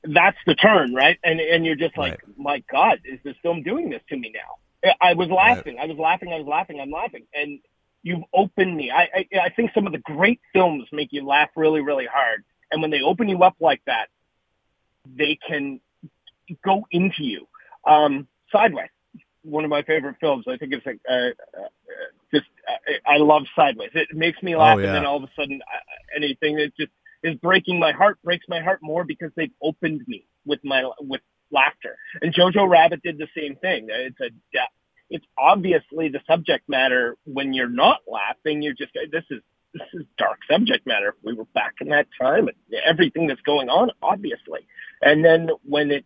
that's the turn, right? And and you're just like, right. my God, is this film doing this to me now? I was laughing, right. I was laughing, I was laughing, I'm laughing, and you've opened me. I, I I think some of the great films make you laugh really, really hard, and when they open you up like that, they can go into you. Um, Sideways, one of my favorite films. I think it's like uh, uh, just I, I love Sideways. It makes me laugh, oh, yeah. and then all of a sudden, uh, anything that just is breaking my heart breaks my heart more because they've opened me with my with laughter. And Jojo Rabbit did the same thing. It's a it's obviously the subject matter when you're not laughing. You're just this is this is dark subject matter. We were back in that time and everything that's going on, obviously. And then when it,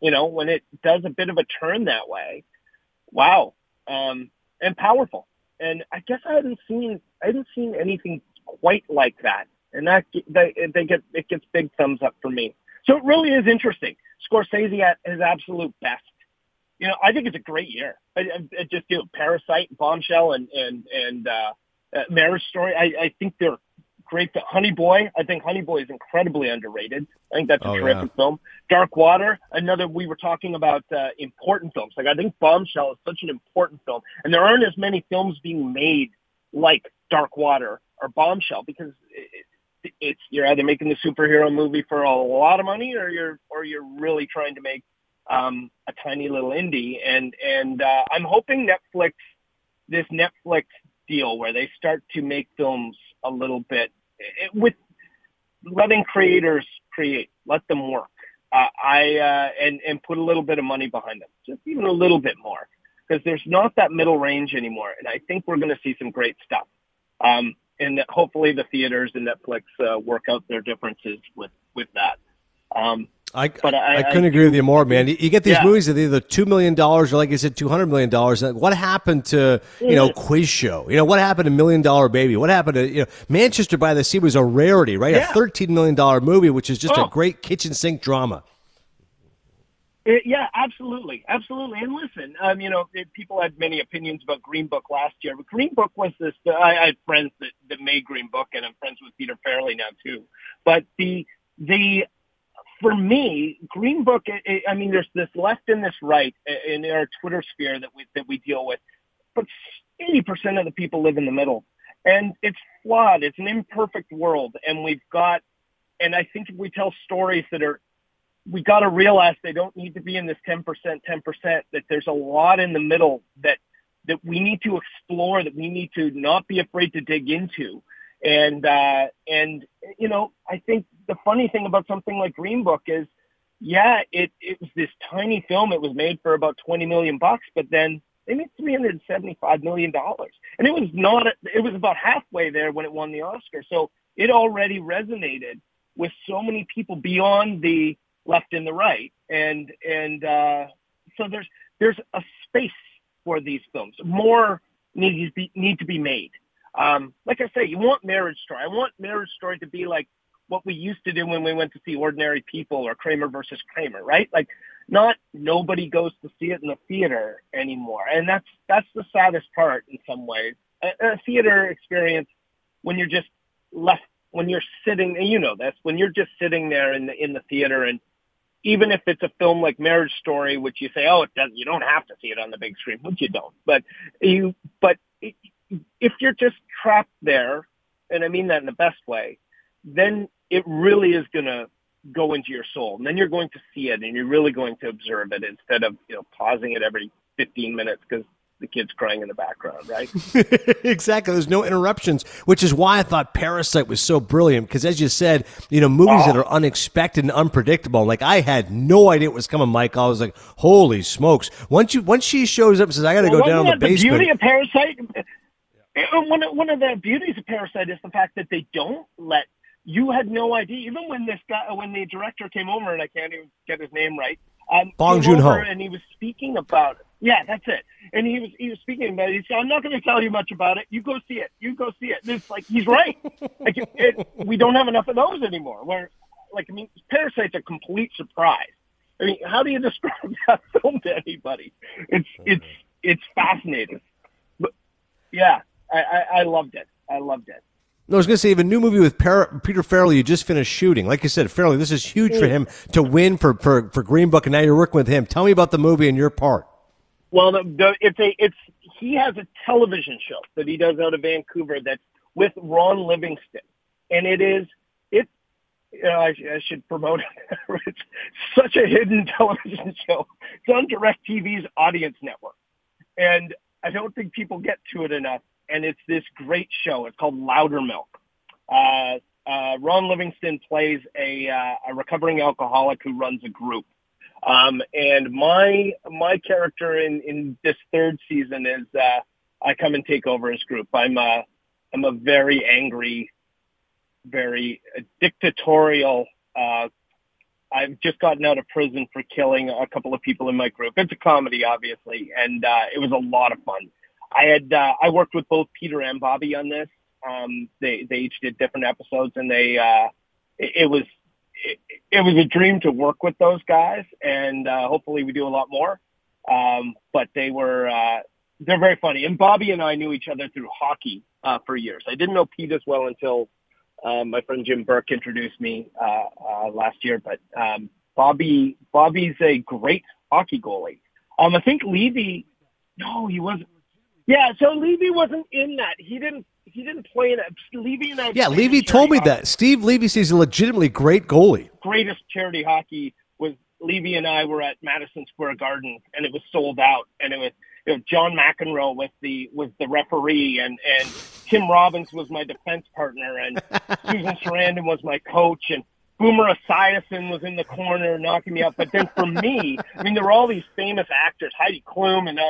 you know, when it does a bit of a turn that way, wow, um, and powerful. And I guess I hadn't seen I hadn't seen anything quite like that and that they, they get it gets big thumbs up for me. So it really is interesting. Scorsese at his absolute best. You know, I think it's a great year. I, I, I just do Parasite, Bombshell, and and and uh, uh, Marriage Story. I, I think they're great. Honey Boy, I think Honey Boy is incredibly underrated. I think that's a oh, terrific yeah. film. Dark Water, another. We were talking about uh, important films. Like I think Bombshell is such an important film, and there aren't as many films being made like Dark Water or Bombshell because it, it's you're either making the superhero movie for a lot of money or you're or you're really trying to make um, a tiny little indie. And and uh, I'm hoping Netflix this Netflix deal where they start to make films a little bit with letting creators create, let them work. Uh, I uh, and and put a little bit of money behind them, just even a little bit more, because there's not that middle range anymore, and I think we're going to see some great stuff. Um, and hopefully the theaters and Netflix uh, work out their differences with with that. Um, I, but I, I couldn't I, agree with you more, man. You, you get these yeah. movies that either two million dollars or, like you said, two hundred million dollars. What happened to you know Quiz Show? You know what happened to Million Dollar Baby? What happened to you know Manchester by the Sea was a rarity, right? Yeah. A thirteen million dollar movie, which is just oh. a great kitchen sink drama. It, yeah, absolutely, absolutely. And listen, um, you know, it, people had many opinions about Green Book last year, but Green Book was this. Uh, I, I had friends that, that made Green Book, and I'm friends with Peter Farrelly now too. But the the for me, Green Book. I mean, there's this left and this right in our Twitter sphere that we that we deal with, but 80% of the people live in the middle, and it's flawed. It's an imperfect world, and we've got. And I think if we tell stories that are we got to realize they don't need to be in this 10%, 10%, that there's a lot in the middle that, that we need to explore, that we need to not be afraid to dig into. And, uh, and, you know, I think the funny thing about something like Green Book is, yeah, it, it was this tiny film. It was made for about 20 million bucks, but then they made 375 million dollars. And it was not, it was about halfway there when it won the Oscar. So it already resonated with so many people beyond the, left and the right. And, and, uh, so there's, there's a space for these films. More need to be, need to be made. Um, like I say, you want Marriage Story. I want Marriage Story to be like what we used to do when we went to see Ordinary People or Kramer versus Kramer, right? Like, not nobody goes to see it in the theater anymore, and that's that's the saddest part in some ways. A, a theater experience when you're just left when you're sitting, and you know this, when you're just sitting there in the in the theater and even if it's a film like Marriage Story, which you say, oh, it doesn't, you don't have to see it on the big screen, which you don't. But you, but if you're just trapped there, and I mean that in the best way, then it really is going to go into your soul, and then you're going to see it, and you're really going to observe it instead of you know pausing it every 15 minutes because the kids crying in the background, right? exactly. There's no interruptions, which is why I thought Parasite was so brilliant. Because as you said, you know, movies oh. that are unexpected and unpredictable. Like I had no idea what was coming, Mike. I was like, "Holy smokes!" Once you once she shows up and says, "I got to well, go down the, the basement." The beauty of Parasite. One of, one of the beauties of Parasite is the fact that they don't let you had no idea. Even when this guy, when the director came over, and I can't even get his name right, um, Bong Joon Ho, and he was speaking about it. yeah, that's it. And he was he was speaking about it. He said, "I'm not going to tell you much about it. You go see it. You go see it." And it's like he's right. like it, it, we don't have enough of those anymore. Where like I mean, Parasite's a complete surprise. I mean, how do you describe that film to anybody? It's it's it's fascinating. But yeah, I, I, I loved it. I loved it. No, I was going to say, even a new movie with per- Peter Farrelly you just finished shooting. Like you said, Farrelly, this is huge for mm. him to win for, for, for Green Book, and now you're working with him. Tell me about the movie and your part. Well, the, the, it's a it's he has a television show that he does out of Vancouver that's with Ron Livingston, and it is it. You know, I, I should promote it. it's such a hidden television show. It's on DirecTV's Audience Network, and I don't think people get to it enough. And it's this great show. It's called Loudermilk. Uh, uh, Ron Livingston plays a, uh, a recovering alcoholic who runs a group um, and my my character in in this third season is uh, I come and take over his group. I'm a I'm a very angry, very dictatorial. Uh, I've just gotten out of prison for killing a couple of people in my group. It's a comedy, obviously, and uh, it was a lot of fun. I had uh, I worked with both Peter and Bobby on this. Um, they they each did different episodes, and they uh, it, it was it, it was a dream to work with those guys, and uh, hopefully we do a lot more. Um, but they were uh, they're very funny. And Bobby and I knew each other through hockey uh, for years. I didn't know Pete as well until uh, my friend Jim Burke introduced me uh, uh, last year. But um, Bobby Bobby's a great hockey goalie. Um, I think Levy, no, he wasn't. Yeah, so Levy wasn't in that. He didn't he didn't play in it. Levy and I. Yeah, Levy told me hockey. that. Steve Levy says he's a legitimately great goalie. Greatest charity hockey was Levy and I were at Madison Square Garden, and it was sold out, and it was you know, John McEnroe was the was the referee, and and Tim Robbins was my defense partner, and Susan Sarandon was my coach, and Boomer Esiason was in the corner knocking me out. But then for me, I mean, there were all these famous actors, Heidi Klum and uh, uh,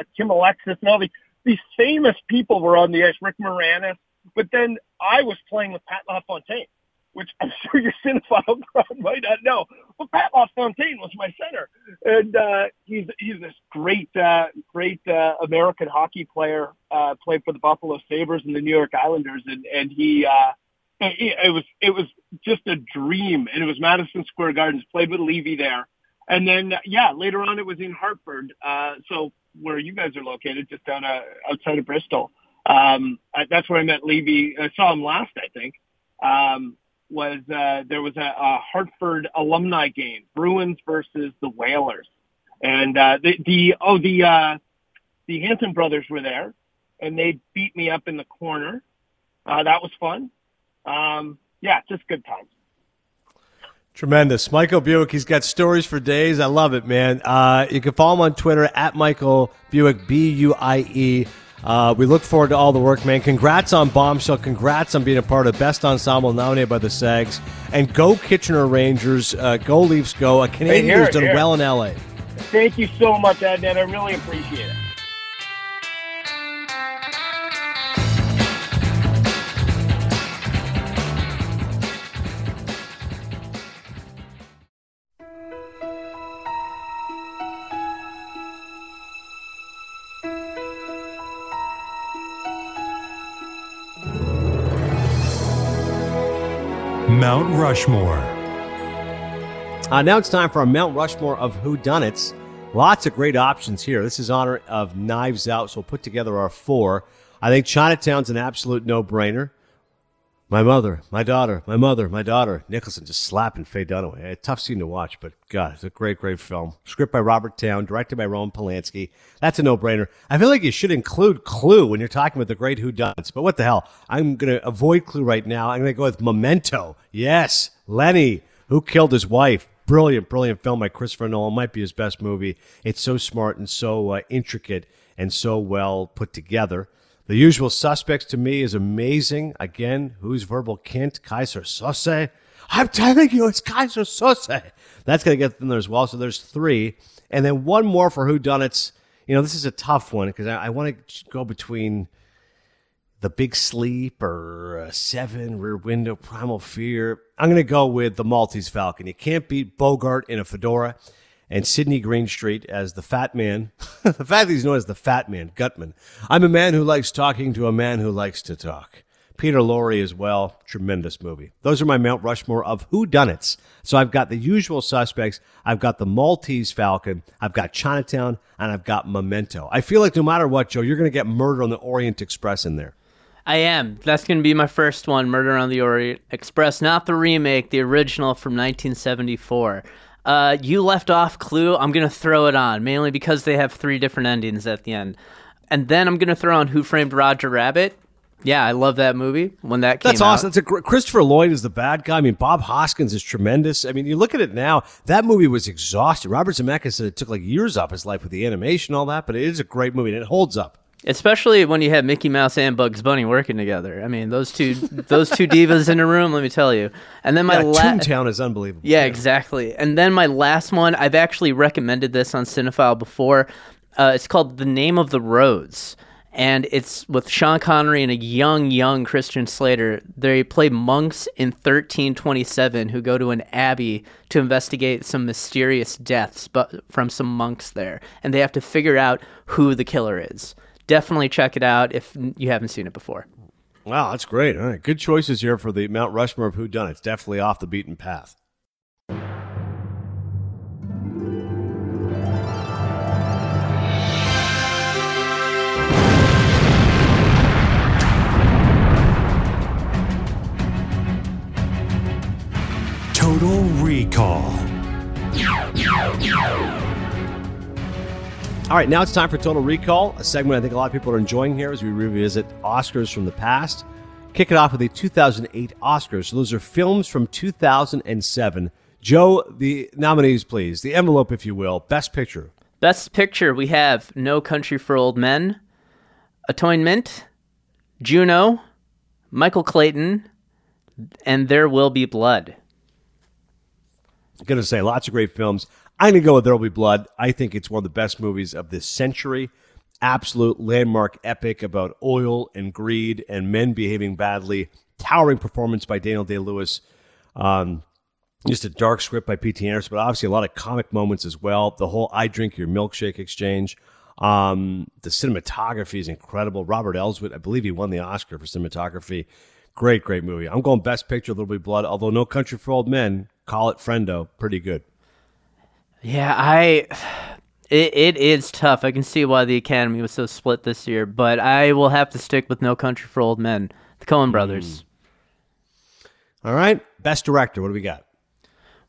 uh, Kim Alexis, and all these these famous people were on the ice, Rick Moranis, but then I was playing with Pat LaFontaine, which I'm sure your cinephile crowd might not know. But Pat LaFontaine was my center, and uh, he's he's this great uh, great uh, American hockey player. Uh, played for the Buffalo Sabres and the New York Islanders, and and he. Uh, it was it was just a dream, and it was Madison Square Gardens. Played with Levy there, and then yeah, later on it was in Hartford. Uh, so where you guys are located, just down uh, outside of Bristol. Um, I, that's where I met Levy. I saw him last, I think. Um, was uh, there was a, a Hartford alumni game, Bruins versus the Whalers, and uh, the the oh the uh, the Hanson brothers were there, and they beat me up in the corner. Uh, that was fun. Um, yeah, just good times. Tremendous. Michael Buie, he's got stories for days. I love it, man. Uh, you can follow him on Twitter at Michael Buie, B U I E. Uh, we look forward to all the work, man. Congrats on Bombshell. Congrats on being a part of Best Ensemble nominated by the SAGs. And go Kitchener Rangers. Uh, go Leafs, go. A Canadian who's done here. well in LA. Thank you so much, Adnan. I really appreciate it. Rushmore. Uh, now it's time for a Mount Rushmore of whodunits. Lots of great options here. This is honor of Knives Out, so we'll put together our four. I think Chinatown's an absolute no-brainer. My mother, my daughter, my mother, my daughter. Nicholson just slapping Faye Dunaway. A tough scene to watch, but God, it's a great, great film. Script by Robert Towne, directed by Roman Polanski. That's a no-brainer. I feel like you should include Clue when you're talking about the great whodunits, but what the hell? I'm going to avoid Clue right now. I'm going to go with Memento. Yes, Lenny, who killed his wife. Brilliant, brilliant film by Christopher Nolan. Might be his best movie. It's so smart and so uh, intricate and so well put together. The usual suspects to me is amazing. Again, who's verbal Kint? Keyser Söze. I'm telling you, it's Keyser Söze. That's going to get them there as well. So there's three. And then one more for whodunits. You know, this is a tough one because I, I want to go between The Big Sleep or uh, Seven, Rear Window, Primal Fear. I'm going to go with The Maltese Falcon. You can't beat Bogart in a fedora and Sidney Greenstreet as the fat man. the fact that he's known as the fat man, Gutman. I'm a man who likes talking to a man who likes to talk. Peter Lorre as well. Tremendous movie. Those are my Mount Rushmore of who done it. So I've got the usual suspects. I've got the Maltese Falcon. I've got Chinatown, and I've got Memento. I feel like no matter what, Joe, you're going to get Murder on the Orient Express in there. I am. That's going to be my first one, Murder on the Orient Express, not the remake, the original from 1974. Uh, you left off Clue. I'm gonna throw it on mainly because they have three different endings at the end, and then I'm gonna throw on Who Framed Roger Rabbit. Yeah, I love that movie when that came out That's awesome. That's a gr- Christopher Lloyd is the bad guy. I mean, Bob Hoskins is tremendous. I mean, you look at it now. That movie was exhausted. Robert Zemeckis said it took like years off his life with the animation, and all that, but it is a great movie and it holds up. Especially when you have Mickey Mouse and Bugs Bunny working together. I mean, those two those two divas in a room, let me tell you. And then my yeah, la- Toontown is unbelievable. Yeah, exactly. And then my last one, I've actually recommended this on Cinephile before. Uh, it's called The Name of the Rose. And it's with Sean Connery and a young, young Christian Slater. They play monks in 1327 who go to an abbey to investigate some mysterious deaths but from some monks there. And they have to figure out who the killer is definitely check it out if you haven't seen it before. Wow, that's great. All right, good choices here for the Mount Rushmore of Who Done It's definitely off the beaten path. Total Recall. All right, now it's time for Total Recall, a segment I think a lot of people are enjoying here as we revisit Oscars from the past. Kick it off with the 2008 Oscars. So those are films from 2007. Joe, the nominees, please. The envelope, if you will. Best Picture. Best Picture, we have No Country for Old Men, Atonement, Juno, Michael Clayton, and There Will Be Blood. I'm going to say lots of great films. I'm going to go with There Will Be Blood. I think it's one of the best movies of this century. Absolute landmark epic about oil and greed and men behaving badly. Towering performance by Daniel Day Lewis. Um, just a dark script by P.T. Anderson, but obviously a lot of comic moments as well. The whole I drink your milkshake exchange. Um, the cinematography is incredible. Robert Elswit, I believe he won the Oscar for cinematography. Great, great movie. I'm going Best Picture, Little Bit Blood, although No Country for Old Men, call it Friendo, pretty good. Yeah, I. It, it is tough. I can see why the Academy was so split this year, but I will have to stick with No Country for Old Men, the Coen brothers. Hmm. All right, best director. What do we got?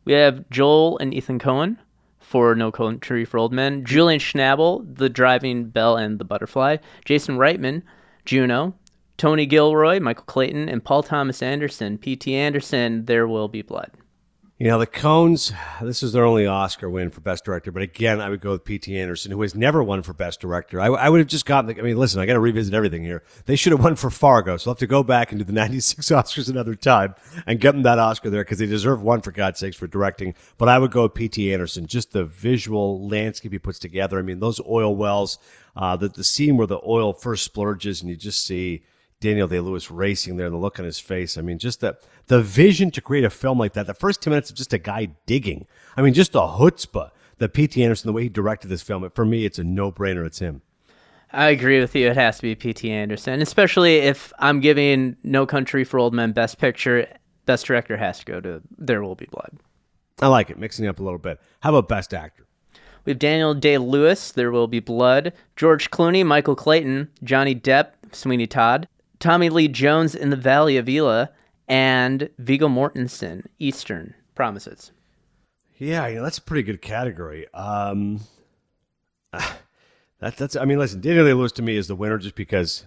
We have Joel and Ethan Coen for No Country for Old Men, Julian Schnabel, The Diving Bell and the Butterfly, Jason Reitman, Juno, Tony Gilroy, Michael Clayton, and Paul Thomas Anderson, P.T. Anderson, There Will Be Blood. You know, the Coens, this is their only Oscar win for Best Director. But again, I would go with P.T. Anderson, who has never won for Best Director. I, I would have just gotten, the, I mean, listen, I got to revisit everything here. They should have won for Fargo. So I'll have to go back and do the 96 Oscars another time and get them that Oscar there because they deserve one, for God's sakes, for directing. But I would go with P.T. Anderson, just the visual landscape he puts together. I mean, those oil wells, uh, the, the scene where the oil first splurges and you just see Daniel Day Lewis racing there, and the look on his face. I mean, just the the vision to create a film like that. The first ten minutes of just a guy digging. I mean, just a chutzpah. The P.T. Anderson, the way he directed this film, for me, it's a no brainer. It's him. I agree with you. It has to be P.T. Anderson, especially if I'm giving No Country for Old Men Best Picture. Best Director has to go to There Will Be Blood. I like it, mixing it up a little bit. How about Best Actor? We have Daniel Day Lewis, There Will Be Blood, George Clooney, Michael Clayton, Johnny Depp, Sweeney Todd, Tommy Lee Jones in The Valley of Elah, and Viggo Mortensen, Eastern Promises. Yeah, that's a pretty good category. Um, that, that's, I mean, listen, Daniel Day Lewis to me is the winner just because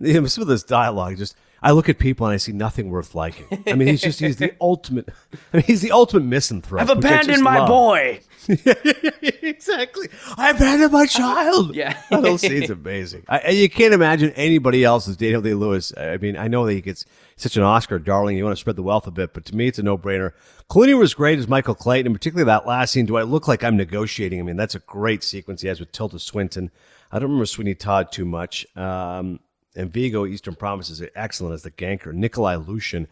you know, some of this dialogue just. I look at people and I see nothing worth liking. I mean, he's just he's the ultimate. I mean, he's the ultimate misanthrope. I've abandoned my love. boy. exactly. I abandoned my child. Yeah. that whole scene's amazing. I, you can't imagine anybody else as Daniel Day Lewis. I mean, I know that he gets such an Oscar darling. You want to spread the wealth a bit, but to me, it's a no brainer. Clooney was great as Michael Clayton, and particularly that last scene. Do I look like I'm negotiating? I mean, that's a great sequence he has with Tilda Swinton. I don't remember Sweeney Todd too much. Um, and Viggo Eastern Promises are excellent as the ganker. Nikolai Luzhin.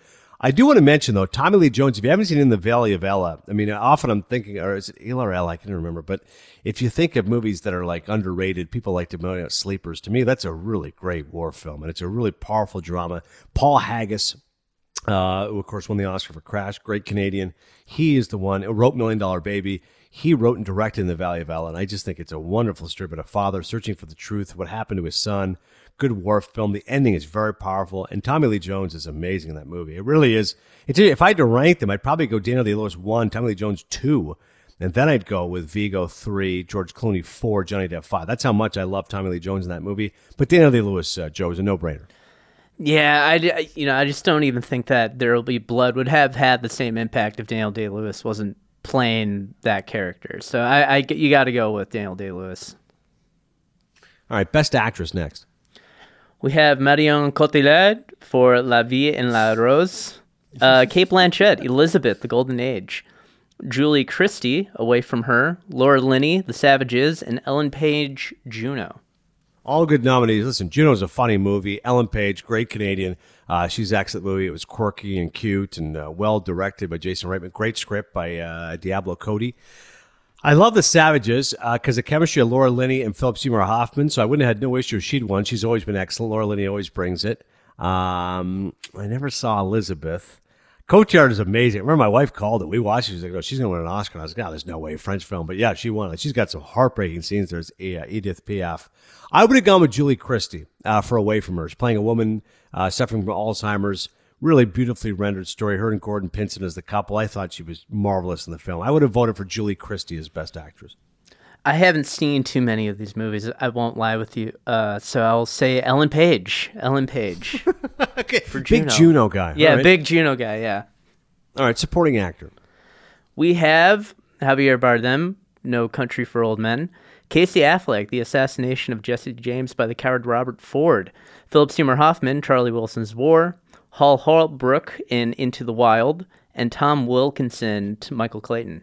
I do want to mention though, Tommy Lee Jones. If you haven't seen In the Valley of Ella, I mean, often I'm thinking, or is it Ella or Ella? I can't remember. But if you think of movies that are like underrated, people like to know sleepers. To me, that's a really great war film, and it's a really powerful drama. Paul Haggis, uh, who of course won the Oscar for Crash, great Canadian. He is the one who wrote Million Dollar Baby. He wrote and directed In the Valley of Ella, and I just think it's a wonderful story about a father searching for the truth, what happened to his son. Good war film. The ending is very powerful, and Tommy Lee Jones is amazing in that movie. It really is. If I had to rank them, I'd probably go Daniel Day Lewis one, Tommy Lee Jones two, and then I'd go with Viggo three, George Clooney four, Johnny Depp five. That's how much I love Tommy Lee Jones in that movie. But Daniel Day Lewis, uh, Joe, is a no brainer. Yeah, I, I- you know, I just don't even think that There Will Be Blood would have had the same impact if Daniel Day Lewis wasn't playing that character. So I, I you got to go with Daniel Day Lewis. All right, best actress next. We have Marion Cotillard for La Vie en la Rose, uh, Cate Blanchett, Elizabeth, The Golden Age, Julie Christie, Away from Her, Laura Linney, The Savages, and Ellen Page, Juno. All good nominees. Listen, Juno's a funny movie. Ellen Page, great Canadian. Uh, she's excellent movie. It was quirky and cute and uh, well directed by Jason Reitman. Great script by uh, Diablo Cody. I love the Savages because the chemistry of Laura Linney and Philip Seymour Hoffman. So I wouldn't have had no issue if she'd won. She's always been excellent. Laura Linney always brings it. Um, I never saw Elizabeth. Cotillard is amazing. I remember my wife called it. We watched it. She's like, oh, she's going to win an Oscar. And I was like, no, there's no way. French film. But yeah, she won. She's got some heartbreaking scenes. There's uh, Edith Piaf. I would have gone with Julie Christie uh, for Away From Her. She's playing a woman uh, suffering from Alzheimer's. Really beautifully rendered story. Her and Gordon Pinsent as the couple. I thought she was marvelous in the film. I would have voted for Julie Christie as best actress. I haven't seen too many of these movies. I won't lie with you. Uh, so I'll say Ellen Page. Ellen Page. okay. For Big Juno. Juno guy. yeah, right. big Juno guy. Yeah. All right, supporting actor. We have Javier Bardem, No Country for Old Men. Casey Affleck, The Assassination of Jesse James by the coward Robert Ford. Philip Seymour Hoffman, Charlie Wilson's War. Hal Holbrook in Into the Wild. And Tom Wilkinson to Michael Clayton.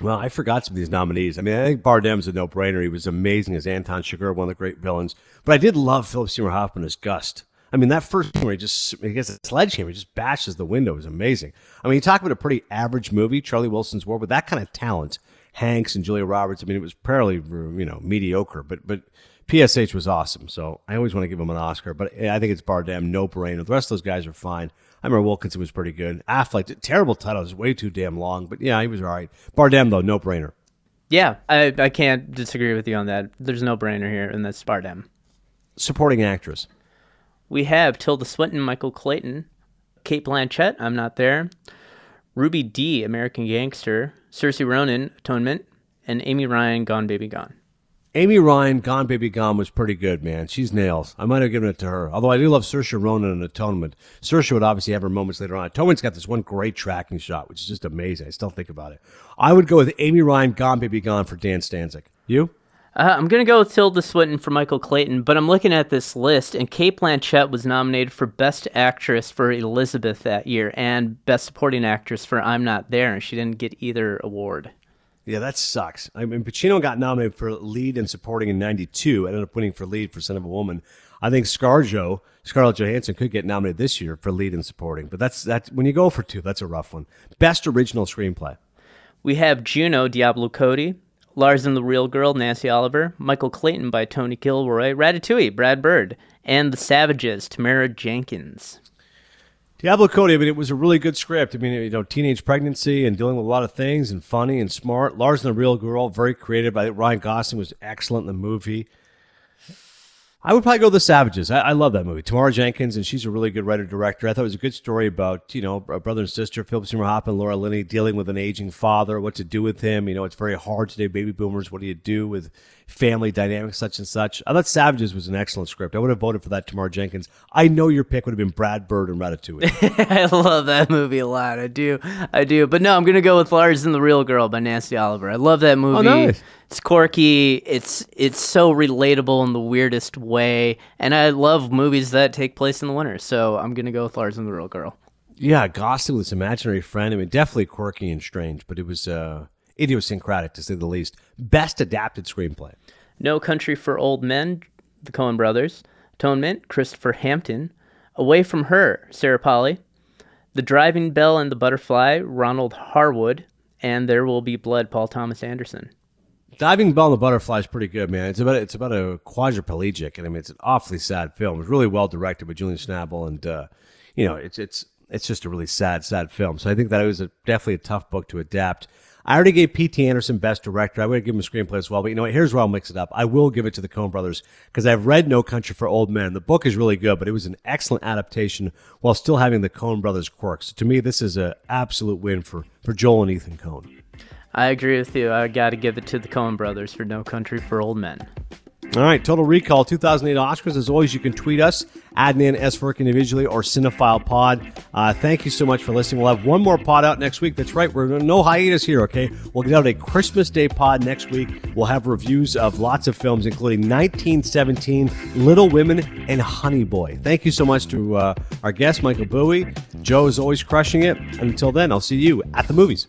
Well, I forgot some of these nominees. I mean, I think Bardem's a no-brainer. He was amazing as Anton Chigurh, one of the great villains. But I did love Philip Seymour Hoffman as Gust. I mean, that first scene where he just, he gets a sledgehammer, he just bashes the window is amazing. I mean, you talk about a pretty average movie, Charlie Wilson's War, with that kind of talent, Hanks and Julia Roberts. I mean, it was fairly, you know, mediocre, but but PSH was awesome. So I always want to give him an Oscar, but I think it's Bardem, no brainer. The rest of those guys are fine. I remember Wilkinson was pretty good. Affleck, terrible title, it was way too damn long, but yeah, he was all right. Bardem though, no brainer. Yeah, I, I can't disagree with you on that. There's no brainer here, and that's Bardem. Supporting actress. We have Tilda Swinton, Michael Clayton, Cate Blanchett, I'm not there, Ruby Dee, American Gangster, Saoirse Ronan, Atonement, and Amy Ryan, Gone Baby Gone. Amy Ryan, Gone Baby Gone was pretty good, man. She's nails. I might have given it to her. Although I do love Saoirse Ronan in Atonement. Saoirse would obviously have her moments later on. Atonement's got this one great tracking shot, which is just amazing. I still think about it. I would go with Amy Ryan, Gone Baby Gone for Dan Stanzik. You? Uh, I'm to go with Tilda Swinton for Michael Clayton, but I'm looking at this list, and Cate Blanchett was nominated for Best Actress for Elizabeth that year and Best Supporting Actress for I'm Not There, and she didn't get either award. Yeah, that sucks. I mean, Pacino got nominated for lead and supporting in '92. Ended up winning for lead for Scent of a Woman. I think ScarJo, Scarlett Johansson, could get nominated this year for lead and supporting. But that's that. When you go for two, that's a rough one. Best original screenplay. We have Juno, Diablo Cody, Lars and the Real Girl, Nancy Oliver, Michael Clayton by Tony Gilroy, Ratatouille, Brad Bird, and The Savages, Tamara Jenkins. Diablo Cody, I mean, it was a really good script. I mean, you know, teenage pregnancy and dealing with a lot of things and funny and smart. Lars and the Real Girl, very creative. I think Ryan Gosling was excellent in the movie. I would probably go The Savages. I, I love that movie. Tamara Jenkins, and she's a really good writer director. I thought it was a good story about you know a brother and sister, Philip Seymour Hoffman, Laura Linney, dealing with an aging father, what to do with him. You know, it's very hard today. Baby boomers, what do you do with family dynamics, such and such? I thought Savages was an excellent script. I would have voted for that. Tamara Jenkins. I know your pick would have been Brad Bird and Ratatouille. I love that movie a lot. I do. I do. But no, I'm going to go with Lars and the Real Girl by Nancy Oliver. I love that movie. Oh, nice. It's quirky. It's it's so relatable in the weirdest way. And I love movies that take place in the winter. So I'm going to go with Lars and the Real Girl. yeah, Gosling with his imaginary friend. I mean, definitely quirky and strange, but it was uh, idiosyncratic to say the least. Best adapted screenplay. No Country for Old Men, the Coen Brothers. Atonement, Christopher Hampton. Away from Her, Sarah Polley. The Diving Bell and the Butterfly, Ronald Harwood. And There Will Be Blood, Paul Thomas Anderson. Diving Bell and the Butterfly is pretty good, man. It's about it's about a quadriplegic, and I mean it's an awfully sad film. It's really well directed by Julian Schnabel, and uh, you know it's it's it's just a really sad, sad film. So I think that it was a, definitely a tough book to adapt. I already gave P.T. Anderson Best Director. I would give him a screenplay as well, but you know what? Here's where I'll mix it up. I will give it to the Coen Brothers because I've read No Country for Old Men. The book is really good, but it was an excellent adaptation while still having the Coen Brothers quirks. To me, this is an absolute win for for Joel and Ethan Coen. I agree with you. I got to give it to the Coen Brothers for No Country for Old Men. All right, Total Recall 2008 Oscars. As always, you can tweet us, Adnan S. Work individually or Cinephile Pod. Uh, thank you so much for listening. We'll have one more pod out next week. That's right, we're no hiatus here, okay? We'll get out a Christmas Day pod next week. We'll have reviews of lots of films, including 1917, Little Women, and Honey Boy. Thank you so much to uh, our guest, Michael Buie. Joe is always crushing it. And until then, I'll see you at the movies.